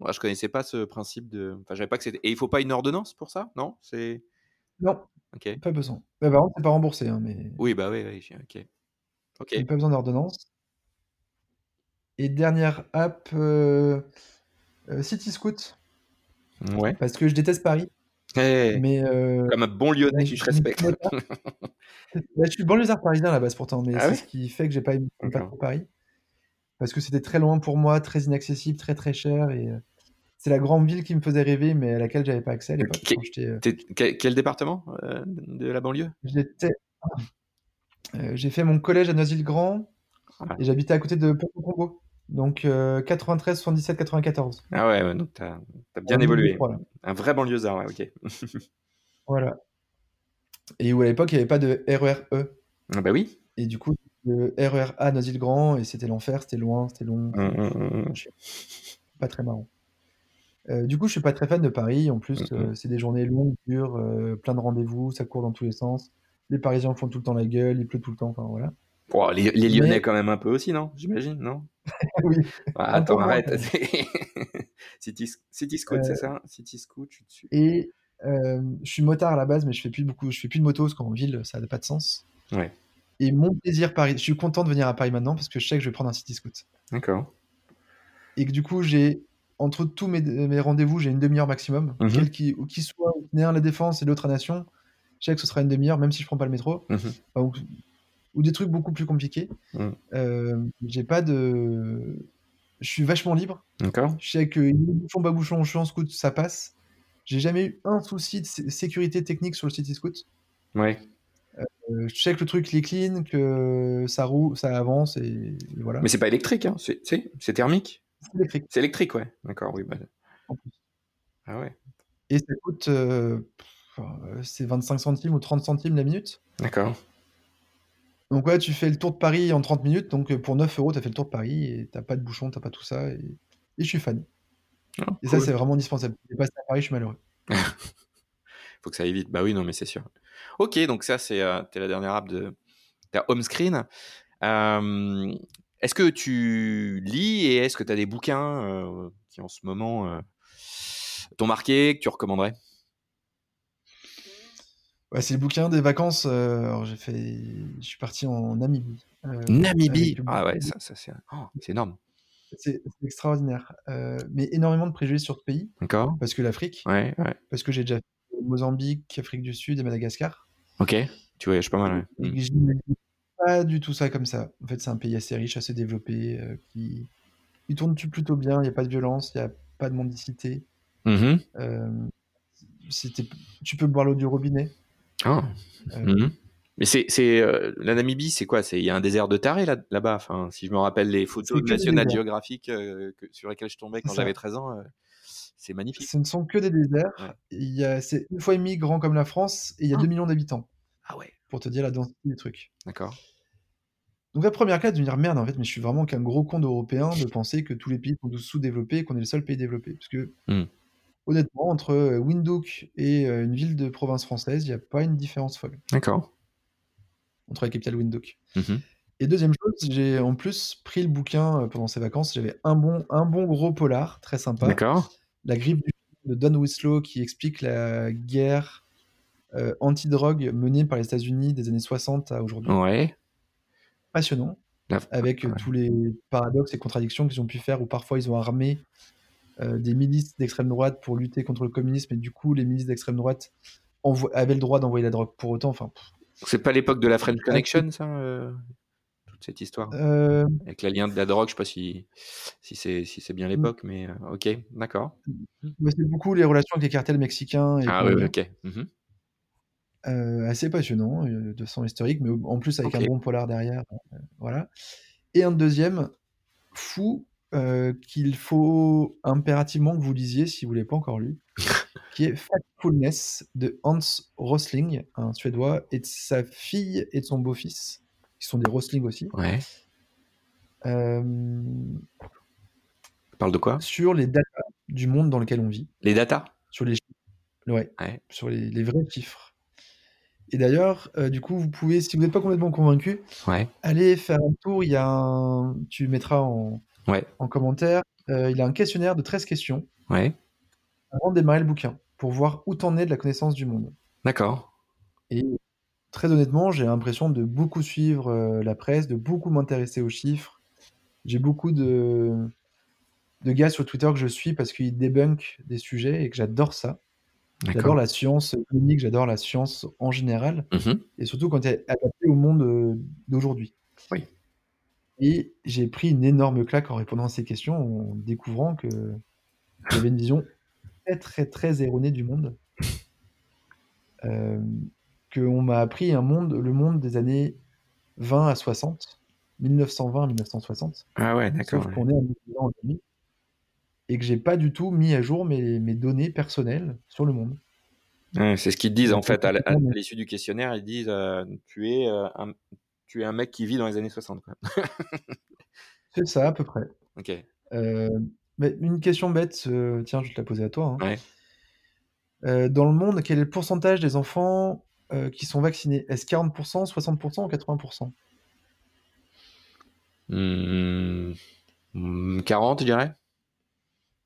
moi je connaissais pas ce principe de. Enfin, j'avais pas que c'était. Et il faut pas une ordonnance pour ça, non? C'est Non, ok. pas besoin. Bah, par contre, c'est pas remboursé, hein, mais Oui, bah oui, oui, ok. Ok. il n'y a pas besoin d'ordonnance. Et dernière app, euh, euh, CityScoot, Ouais. parce que je déteste Paris. Eh, Mais euh, Comme un bon Lyonnais, je respecte. je suis banlieusard *laughs* parisien à la base pourtant, mais Ah c'est ce qui fait que j'ai pas aimé pas D'accord. trop Paris. Parce que c'était très loin pour moi, très inaccessible, très très cher. Et euh, c'est la grande ville qui me faisait rêver, mais à laquelle j'avais pas accès à l'époque. Quel, département de la banlieue? J'ai fait mon collège à Noisy-le-Grand Ah. et j'habitais à côté de Pont-Congo. Donc euh, 93, 77, 94. Ah ouais, donc t'as as bien En évolué. 2003, là. Un vrai banlieusard, ouais, ok. *laughs* Voilà. Et où à l'époque, il n'y avait pas de RER-E. Ah bah oui. Et du coup, le RER-A Noisy-le-Grand, et c'était l'enfer, c'était loin, c'était long. Hum, hum, hum, pas très marrant. Euh, du coup, je suis pas très fan de Paris. En plus, euh, c'est des journées longues, dures, euh, plein de rendez-vous, ça court dans tous les sens. Les Parisiens font tout le temps la gueule, il pleut tout le temps. Enfin voilà. Les, les Lyonnais Mais- quand même un peu aussi, non? J'imagine, non? Oui. Ah, peu Attends, arrête. même. *laughs* City, City Scoot, Euh, c'est ça City Scoot, je suis? dessus. Et euh, je suis motard à la base, mais je fais plus beaucoup, je fais plus de moto parce qu'en ville, ça n'a pas de sens. Ouais, Et mon plaisir Paris, je suis content de venir à Paris maintenant parce que je sais que je vais prendre un city scoot. d'accord. Et que du coup, j'ai entre tous mes, mes rendez-vous, j'ai une demi-heure maximum. Qui, ou qui soit né un à la Défense et l'autre à Nation, je sais que ce sera une demi-heure, même si je prends pas le métro. Enfin, ou, des trucs beaucoup plus compliqués. Mm. Euh, j'ai pas de. Je suis vachement libre. D'accord. Je sais que bouchon, bas bouchon, je suis en scoot, ça passe. J'ai jamais eu un souci de sé- sécurité technique sur le City Scoot. Ouais. Euh, je sais que le truc il est clean, que ça roule, ça avance et, et voilà. Mais c'est pas électrique, hein C'est thermique C'est électrique C'est électrique, ouais. D'accord, oui. bah- en plus. Ah ouais. Et ça coûte. euh, c'est 25 centimes ou 30 centimes la minute. D'accord. Donc ouais, tu fais le tour de Paris en 30 minutes. Donc euh, pour 9 euros, t'as fait le tour de Paris et t'as pas de bouchon, t'as pas tout ça. Et, et je suis fan. Ah, Et ça, c'est vraiment indispensable. Si passe à Paris, je suis malheureux. *laughs* faut que ça aille vite. Bah oui, non, mais c'est sûr. Ok, donc ça, c'est euh, t'es la dernière app de ta home screen. Euh, est-ce que tu lis et est-ce que tu as des bouquins euh, qui en ce moment t'ont marqué, que tu recommanderais? Ouais, c'est le bouquin des vacances. euh, j'ai fait, je suis parti en Namibie. euh, Namibie? Ah ouais, ça, ça c'est oh, c'est énorme. C'est extraordinaire. Euh, mais énormément de préjugés sur ce pays, D'accord parce que l'Afrique, Ouais, ouais. parce que j'ai déjà fait Mozambique, Afrique du Sud et Madagascar, Ok, tu voyages pas mal. Ouais. j'imagine pas du tout ça comme ça. En fait, c'est un pays assez riche, assez développé, qui, qui tourne plutôt bien. Il n'y a pas de violence, il n'y a pas de mendicité. C'était, tu peux boire l'eau du robinet. Ah. Euh, Mhm. Mais c'est c'est, euh, la Namibie, c'est quoi? C'est il y a un désert de taré là, là-bas. Enfin, si je me rappelle les photos de des National. Geographic euh, que- sur lesquelles je tombais quand j'avais 13 ans, euh, c'est magnifique. Ce ne sont que des déserts. Ouais. Il y a, c'est une fois et demi grand comme la France et il y a Ah. 2 millions d'habitants, Ah ouais, pour te dire la densité du truc. d'accord. Donc la première classe de me dire merde en fait mais je suis vraiment qu'un gros con d'européen de penser que tous les pays sont sous-développés et qu'on est le seul pays développé parce que Hmm. Honnêtement entre euh, Windhoek et euh, une ville de province française il n'y a pas une différence folle D'accord. entre la capitale Windhoek. Mhm. Et deuxième chose j'ai en plus pris le bouquin euh, pendant ces vacances j'avais un bon un bon gros polar très sympa D'accord. La griffe du de Don Winslow qui explique la guerre anti-drogue menée par les États-Unis des années 60 à aujourd'hui. Ouais. Passionnant. La- avec Ouais. tous les paradoxes et contradictions qu'ils ont pu faire, où parfois ils ont armé des milices d'extrême droite pour lutter contre le communisme, et du coup les milices d'extrême droite avaient le droit d'envoyer la drogue pour autant. Enfin, C'est pas l'époque de la French Connection, ça euh, Toute cette histoire euh, avec la lien de la drogue. Je sais pas si si c'est si c'est bien l'époque, mais euh, ok, d'accord. c'est beaucoup les relations avec les cartels mexicains et Ah oui, ok. Mhm. Euh, assez passionnant, euh, de sang historique, mais en plus avec un bon polar derrière. euh, voilà. Et un deuxième, fou, euh, qu'il faut impérativement que vous lisiez si vous ne l'avez pas encore lu, *laughs* qui est Factfulness de Hans Rosling, un Suédois, et de sa fille et de son beau-fils, qui sont des Rosling aussi, Ouais. euh, Ça parle de quoi? sur les datas du monde dans lequel on vit, Les datas? Sur les chiffres, ouais, Ouais. sur les, les vrais chiffres. Et d'ailleurs, euh, du coup, vous pouvez, si vous n'êtes pas complètement convaincu, Ouais. allez faire un tour. Il y a un, tu mettras en, Ouais. en commentaire, euh, il a un questionnaire de 13 questions Ouais. avant de démarrer le bouquin pour voir où t'en es de la connaissance du monde. D'accord. Et très honnêtement, j'ai l'impression de beaucoup suivre euh, la presse, de beaucoup m'intéresser aux chiffres. J'ai beaucoup de, de gars sur Twitter que je suis parce qu'ils débunkent des sujets et que j'adore ça. J'adore la science clinique, j'adore la science en général, Mhm. et surtout quand elle est adaptée au monde euh, d'aujourd'hui. Oui. Et j'ai pris une énorme claque en répondant à ces questions, en découvrant que j'avais une vision très très très erronée du monde. Euh, qu'on m'a appris un monde, le monde des années 20 à 60, 1920 à 1960, Ah ouais, d'accord. sauf ouais. qu'on est en 1920, et que j'ai pas du tout mis à jour mes, mes données personnelles sur le monde. C'est ce qu'ils disent en fait à, l'issue du questionnaire. Ils disent euh, tu es euh, un tu es un mec qui vit dans les années 60. Quoi. *laughs* C'est ça à peu près. ok. Euh, mais une question bête, euh, tiens, je vais te la poser à toi. hein. Ouais. Euh, dans le monde, quel est le pourcentage des enfants euh, qui sont vaccinés? Est-ce 40%, 60% ou 80% Hmm, hmm, 40, je dirais.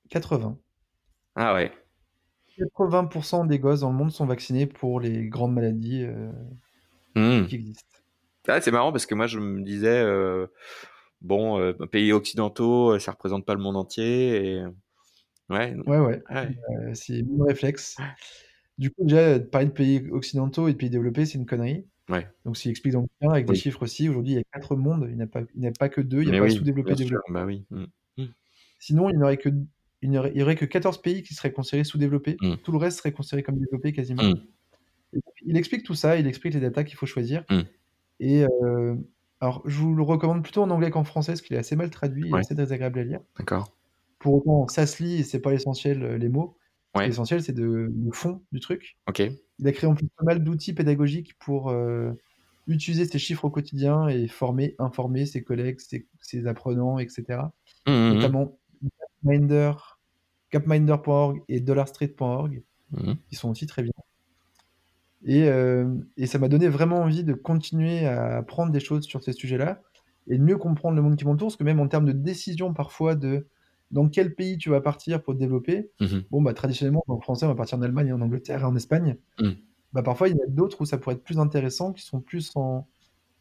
80. Ah ouais. 80% des gosses dans le monde sont vaccinés pour les grandes maladies Hmm. qui existent. Ah, c'est marrant parce que moi je me disais euh, bon euh, pays occidentaux euh, ça représente pas le monde entier et ouais. Ouais, ouais, ouais. euh, c'est mon réflexe. Du coup, déjà, parler de pays occidentaux et de pays développés, c'est une connerie. Ouais. Donc, s'il explique dans le bouquin, avec Oui. des chiffres aussi, aujourd'hui, il y a quatre mondes, il n'y a, pas- il n'y a pas que deux, il n'y a Mais pas oui, sous-développé, développé. Bah oui. Hmm. Sinon, il n'y aurait, que- il n'y aurait, que 14 pays qui seraient considérés sous-développés. Mm. Tout le reste serait considéré comme développé quasiment. Il explique tout ça, il explique les datas qu'il faut choisir. Et alors, je vous le recommande plutôt en anglais qu'en français, parce qu'il est assez mal traduit et Ouais. assez désagréable à lire. D'accord. Pour autant, ça se lit et c'est pas l'essentiel, les mots. Ouais. L'essentiel, c'est de, le fond du truc. Ok. Il a créé en plus pas mal d'outils pédagogiques pour utiliser ces chiffres au quotidien et former, informer ses collègues, ses, ses apprenants, etc. Hmm, hmm, Notamment Gapminder, gapminder.org et dollarstreet.org, qui sont aussi très bien. Et, euh, et ça m'a donné vraiment envie de continuer à apprendre des choses sur ces sujets-là et de mieux comprendre le monde qui m'entoure, parce que même en termes de décision parfois de dans quel pays tu vas partir pour te développer, Mhm. bon bah traditionnellement en français on va partir en Allemagne, en Angleterre et en Espagne. Mm. Bah parfois il y en a d'autres où ça pourrait être plus intéressant, qui sont plus en,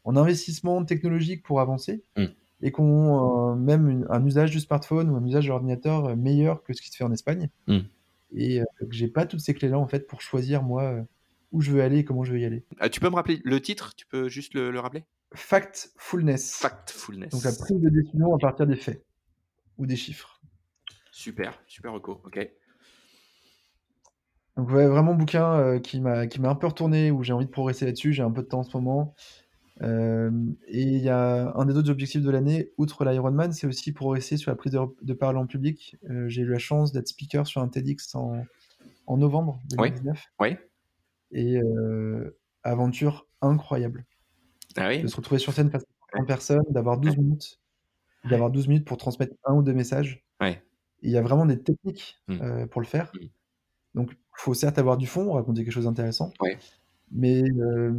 en investissement technologique pour avancer Mm. et qui ont euh, même une- un usage du smartphone ou un usage de l'ordinateur euh, meilleur que ce qui se fait en Espagne. Mm. Et euh, que j'ai pas toutes ces clés-là en fait pour choisir moi où je veux aller et comment je veux y aller. Ah, tu peux me rappeler le titre? Tu peux juste le, le rappeler? Factfulness. Factfulness. Donc la prise de décision à partir des faits ou des chiffres. Super, super reco. Ok. Donc ouais, vraiment bouquin euh, qui m'a un peu retourné où j'ai envie de progresser là-dessus. J'ai un peu de temps en ce moment. Euh, et il y a un des autres objectifs de l'année, outre l'Ironman, c'est aussi progresser sur la prise de, de parole en public. Euh, j'ai eu la chance d'être speaker sur un TEDx en, en novembre Oui. 2019. Oui. Et aventure incroyable. Ah oui? De se retrouver sur scène face à 30 personnes, d'avoir 12 minutes, d'avoir 12 minutes pour transmettre un ou deux messages. Ouais. Il y a vraiment des techniques Mm. euh, pour le faire. Mm. Donc, il faut certes avoir du fond, raconter quelque chose d'intéressant, Ouais. mais, euh,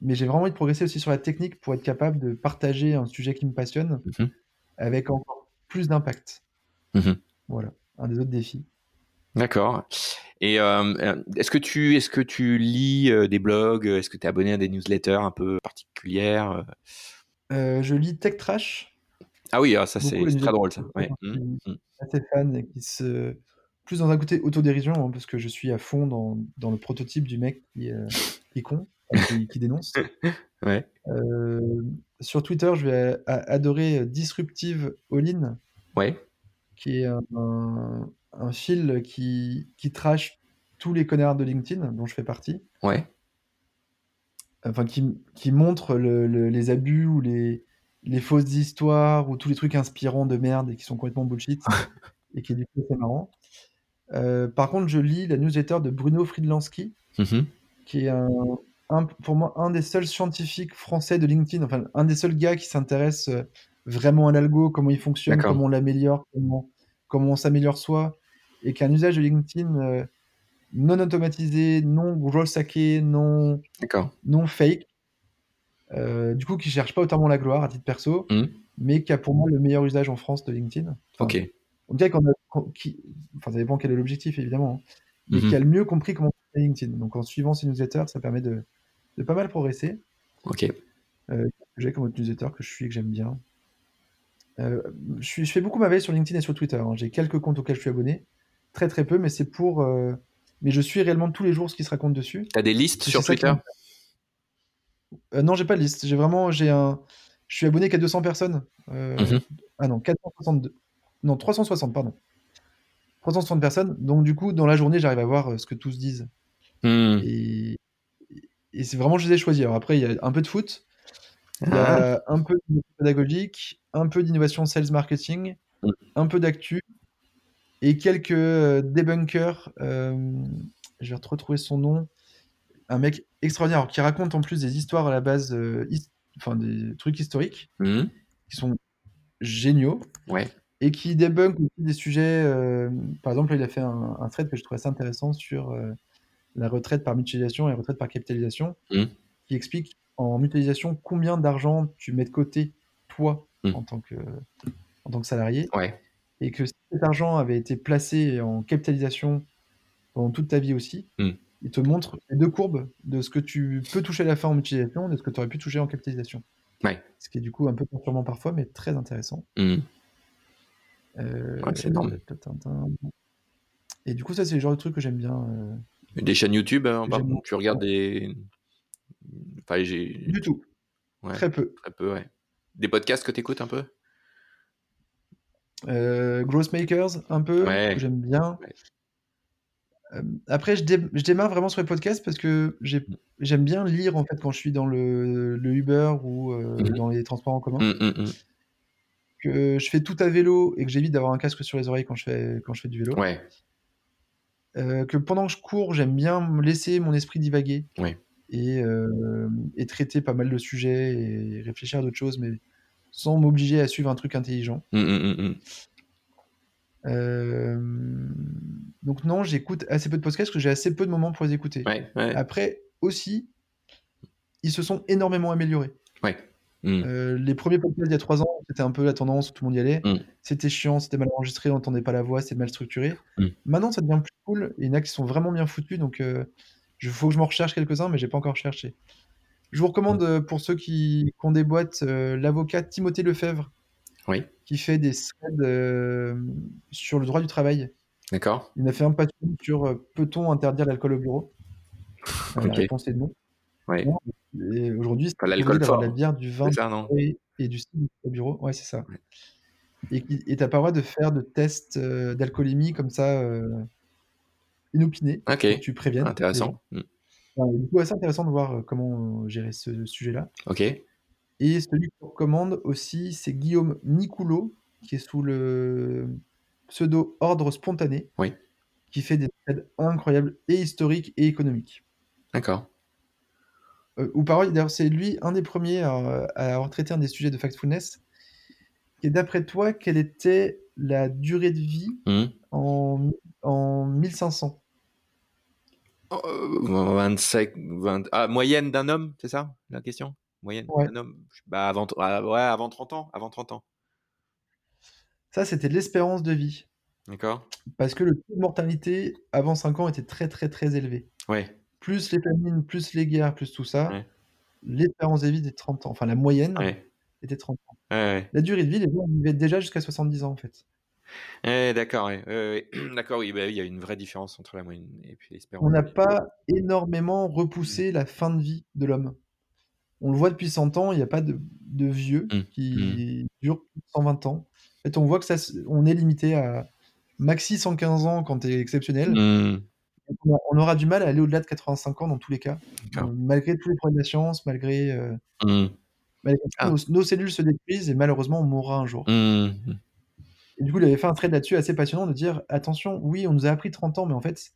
mais j'ai vraiment envie de progresser aussi sur la technique pour être capable de partager un sujet qui me passionne Mhm. avec encore plus d'impact. Voilà, un des autres défis. D'accord. Et euh, euh, est-ce que tu est-ce que tu lis euh, des blogs Est-ce que tu es abonné à des newsletters un peu particulières euh? Euh, je lis Tech Trash, Ah oui, ah, ça c'est très drôle ça. Ouais. je Mm, suis mm. assez fan et qui se plus dans un côté autodérision hein, parce que je suis à fond dans, dans le prototype du mec qui, euh, qui est con, qui, qui dénonce. *laughs* Ouais. Euh, sur Twitter, je vais adorer Disruptive All-in, Ouais. qui est un, un, un fil qui, qui trash tous les connards de LinkedIn, dont je fais partie. Ouais. Enfin, qui, qui montre le- le- les abus ou les, les fausses histoires ou tous les trucs inspirants de merde et qui sont complètement bullshit *laughs* et qui est du coup assez marrant. Euh, par contre, je lis la newsletter de Bruno Friedlansky, Mhm. qui est un, un- pour moi un des seuls scientifiques français de LinkedIn, enfin un des seuls gars qui s'intéresse euh, vraiment à l'algo, comment il fonctionne, comment on l'améliore, comment, comment on s'améliore soi, et qui a un usage de LinkedIn euh, non automatisé, non gros hacké, non, fake, euh, du coup qui cherche pas autant la gloire à titre perso, Mhm. mais qui a pour moi le meilleur usage en France de LinkedIn. Enfin, Ok. on dirait qu'on a, qu'on- qui, enfin ça dépend quel est l'objectif évidemment, hein, mais Mhm. qui a le mieux compris comment fonctionner LinkedIn. Donc en suivant ces newsletters, ça permet de, de pas mal progresser. Ok. J'ai comme autre newsletter que je suis et que j'aime bien. Euh, je, suis- je fais beaucoup ma veille sur LinkedIn et sur Twitter. hein. J'ai quelques comptes auxquels je suis abonné, très très peu, mais c'est pour. euh, mais je suis réellement tous les jours ce qui se raconte dessus. T'as des listes sur Twitter Euh, non, j'ai pas de liste. J'ai vraiment, j'ai un, je suis abonné qu'à 200 personnes. Euh, Mhm. Ah non, 462. Non, 360, pardon. 360 personnes. Donc du coup, dans la journée, j'arrive à voir euh, ce que tous disent. Hmm. Et, et c'est vraiment, je les ai choisis. Alors après, il y a un peu de foot, il y Ah. un peu de pédagogique, un peu d'innovation sales marketing, Mm. un peu d'actu et quelques euh, debunkers. euh, je vais retrouver son nom. Un mec extraordinaire qui raconte en plus des histoires à la base, euh, enfin des trucs historiques Hmm. qui sont géniaux Ouais. et qui débunk aussi des sujets. par exemple, il a fait un, un thread que je trouvais assez intéressant sur la retraite par mutualisation et la retraite par capitalisation, Mm. qui explique en mutualisation combien d'argent tu mets de côté, toi, Mm. en, tant que, en tant que salarié, Ouais. Et que si cet argent avait été placé en capitalisation pendant toute ta vie aussi, Mm. il te montre les deux courbes de ce que tu peux toucher à la fin en mutualisation et de ce que tu aurais pu toucher en capitalisation. Ouais. Ce qui est du coup un peu perturbant parfois, mais très intéressant. Hmm. Euh, Ouais, c'est énorme. Et du coup, ça, c'est le genre de truc que j'aime bien. euh, Des chaînes YouTube, hein, par contre, tu regardes des. Enfin, j'ai. Du tout. Ouais, Très peu. très peu, ouais. Des podcasts que tu écoutes un peu? Euh, Growth Makers, un peu, Ouais. que j'aime bien. Ouais. Euh, après, je, dé- je démarre vraiment sur les podcasts parce que Mm. j'aime bien lire en fait quand je suis dans le, le Uber ou euh, Mhm. dans les transports en commun. Hmm, hmm. Que je fais tout à vélo et que j'évite d'avoir un casque sur les oreilles quand je fais, quand je fais du vélo. Ouais. Euh, que pendant que je cours, j'aime bien laisser mon esprit divaguer et traiter pas mal de sujets et réfléchir à d'autres choses, mais sans m'obliger à suivre un truc intelligent. Hmm, hmm, hmm. Euh, donc non, j'écoute assez peu de podcasts parce que j'ai assez peu de moments pour les écouter. Ouais, ouais. Après, aussi, ils se sont énormément améliorés. Ouais. Mmh. Euh, les premiers podcasts il y a trois ans, c'était un peu la tendance, tout le monde y allait. Mmh. C'était chiant, c'était mal enregistré, on n'entendait pas la voix, c'était mal structuré. Mmh. Maintenant, ça devient plus cool. Il y en a qui sont vraiment bien foutus, donc il faut que je m'en recherche quelques-uns, mais j'ai pas encore cherché. Je vous recommande, euh, pour ceux qui, qui ont des boîtes, euh, l'avocat Timothée Lefebvre, Oui. qui fait des threads euh, sur le droit du travail. D'accord. Il a fait un papier sur peut-on interdire l'alcool au bureau? Euh, La réponse est non. Non. Et aujourd'hui, c'est Pas l'alcool fort. la bière, du vin, C'est ça, non et, et du cidre au bureau. Ouais, c'est ça. Ouais. Et et t'as pas le droit de faire de tests d'alcoolémie comme ça, euh, inopinés, Ok. pour que tu gens. Intéressant. Du coup, assez intéressant de voir euh, comment euh, gérer ce sujet-là. Ok. Et celui que je recommande aussi, c'est Guillaume Nicoulot, qui est sous le pseudo Ordre Spontané, Oui. qui fait des incroyables et historiques et économiques. D'accord. Euh, ou pareil, d'ailleurs, c'est lui un des premiers à, à avoir traité un des sujets de Factfulness. Et d'après toi, quelle était la durée de vie Mmh. en, en 1500 Euh, 25, 20 ah, moyenne d'un homme, c'est ça la question? Moyenne Ouais. d'un homme? Bah, avant, ah, ouais, avant 30 ans. Avant 30 ans. Ça, c'était l'espérance de vie. D'accord Parce que le taux de mortalité avant 5 ans était très, très, très élevé. Ouais. Plus les famines, plus les guerres, plus tout ça, Ouais. l'espérance de vie était 30 ans. Enfin, la moyenne Ouais. était 30 ans. La durée de vie, les gens vivaient déjà jusqu'à 70 ans, en fait. Ouais, d'accord, ouais, *clears throat* d'accord, oui, bah oui, il y a une vraie différence entre la moyenne et puis l'espérance. On n'a pas énormément repoussé la fin de vie de l'homme. On le voit depuis 100 ans, il n'y a pas de, de vieux Mm, qui durent plus de 120 ans. En fait, on voit que ça, on est limité à maxi 115 ans quand tu es exceptionnel. Mmh. On aura du mal à aller au-delà de 85 ans dans tous les cas. Euh, malgré tous les progrès de la science, malgré, euh, Mmh. malgré Ah. nos, nos cellules se détruisent et malheureusement on mourra un jour. Et du coup, il avait fait un thread là-dessus assez passionnant de dire attention, oui, on nous a appris 30 ans, mais en fait,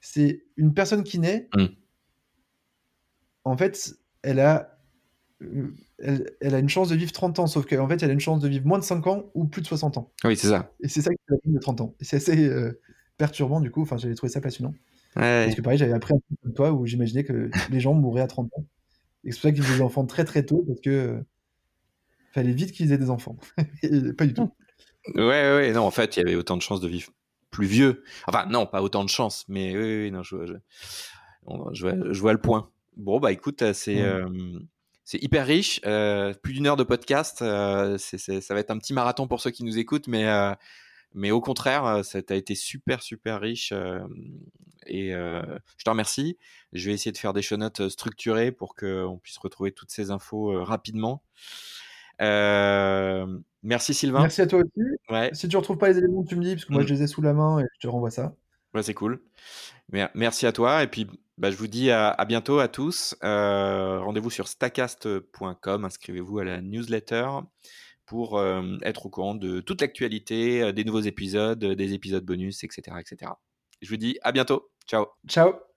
c'est une personne qui naît. Mm. En fait, elle a, euh, elle, elle a une chance de vivre 30 ans, sauf qu'en fait, elle a une chance de vivre moins de 5 ans ou plus de 60 ans. Oui, c'est ça. Et c'est ça qui est la vie de 30 ans. Et c'est assez euh, perturbant, du coup. Enfin, j'avais trouvé ça passionnant. Ouais. Parce que pareil, j'avais appris un peu comme toi où j'imaginais que les gens mourraient à 30 ans. Et c'est pour ça qu'ils faisaient des enfants très très tôt, parce que euh, fallait vite qu'ils aient des enfants. *laughs* Et pas du tout. Ouais, ouais, non, en fait, il y avait autant de chances de vivre plus vieux. Enfin, non, pas autant de chances, mais oui, oui, non, je, vois- je, on- je vois, je vois le point. Bon, bah écoute, euh, c'est Ouais. euh, c'est hyper riche. euh, plus d'une heure de podcast. euh, ça va être un petit marathon pour ceux qui nous écoutent, mais, mais au contraire, ça a été super, super riche. et je te remercie. Je vais essayer de faire des show notes structurées pour qu'on puisse retrouver toutes ces infos rapidement. Euh, merci Sylvain. Merci à toi aussi. Ouais. Si tu retrouves pas les éléments, tu me dis, parce que moi Mm. je les ai sous la main et je te renvoie ça. Ouais, c'est cool. Mer- Merci à toi. Et puis, bah, je vous dis à, à bientôt à tous. Euh, Rendez-vous sur stacast.com. Inscrivez-vous à la newsletter pour euh, être au courant de toute l'actualité, des nouveaux épisodes, des épisodes bonus, etc., etc. Je vous dis à bientôt. Ciao. Ciao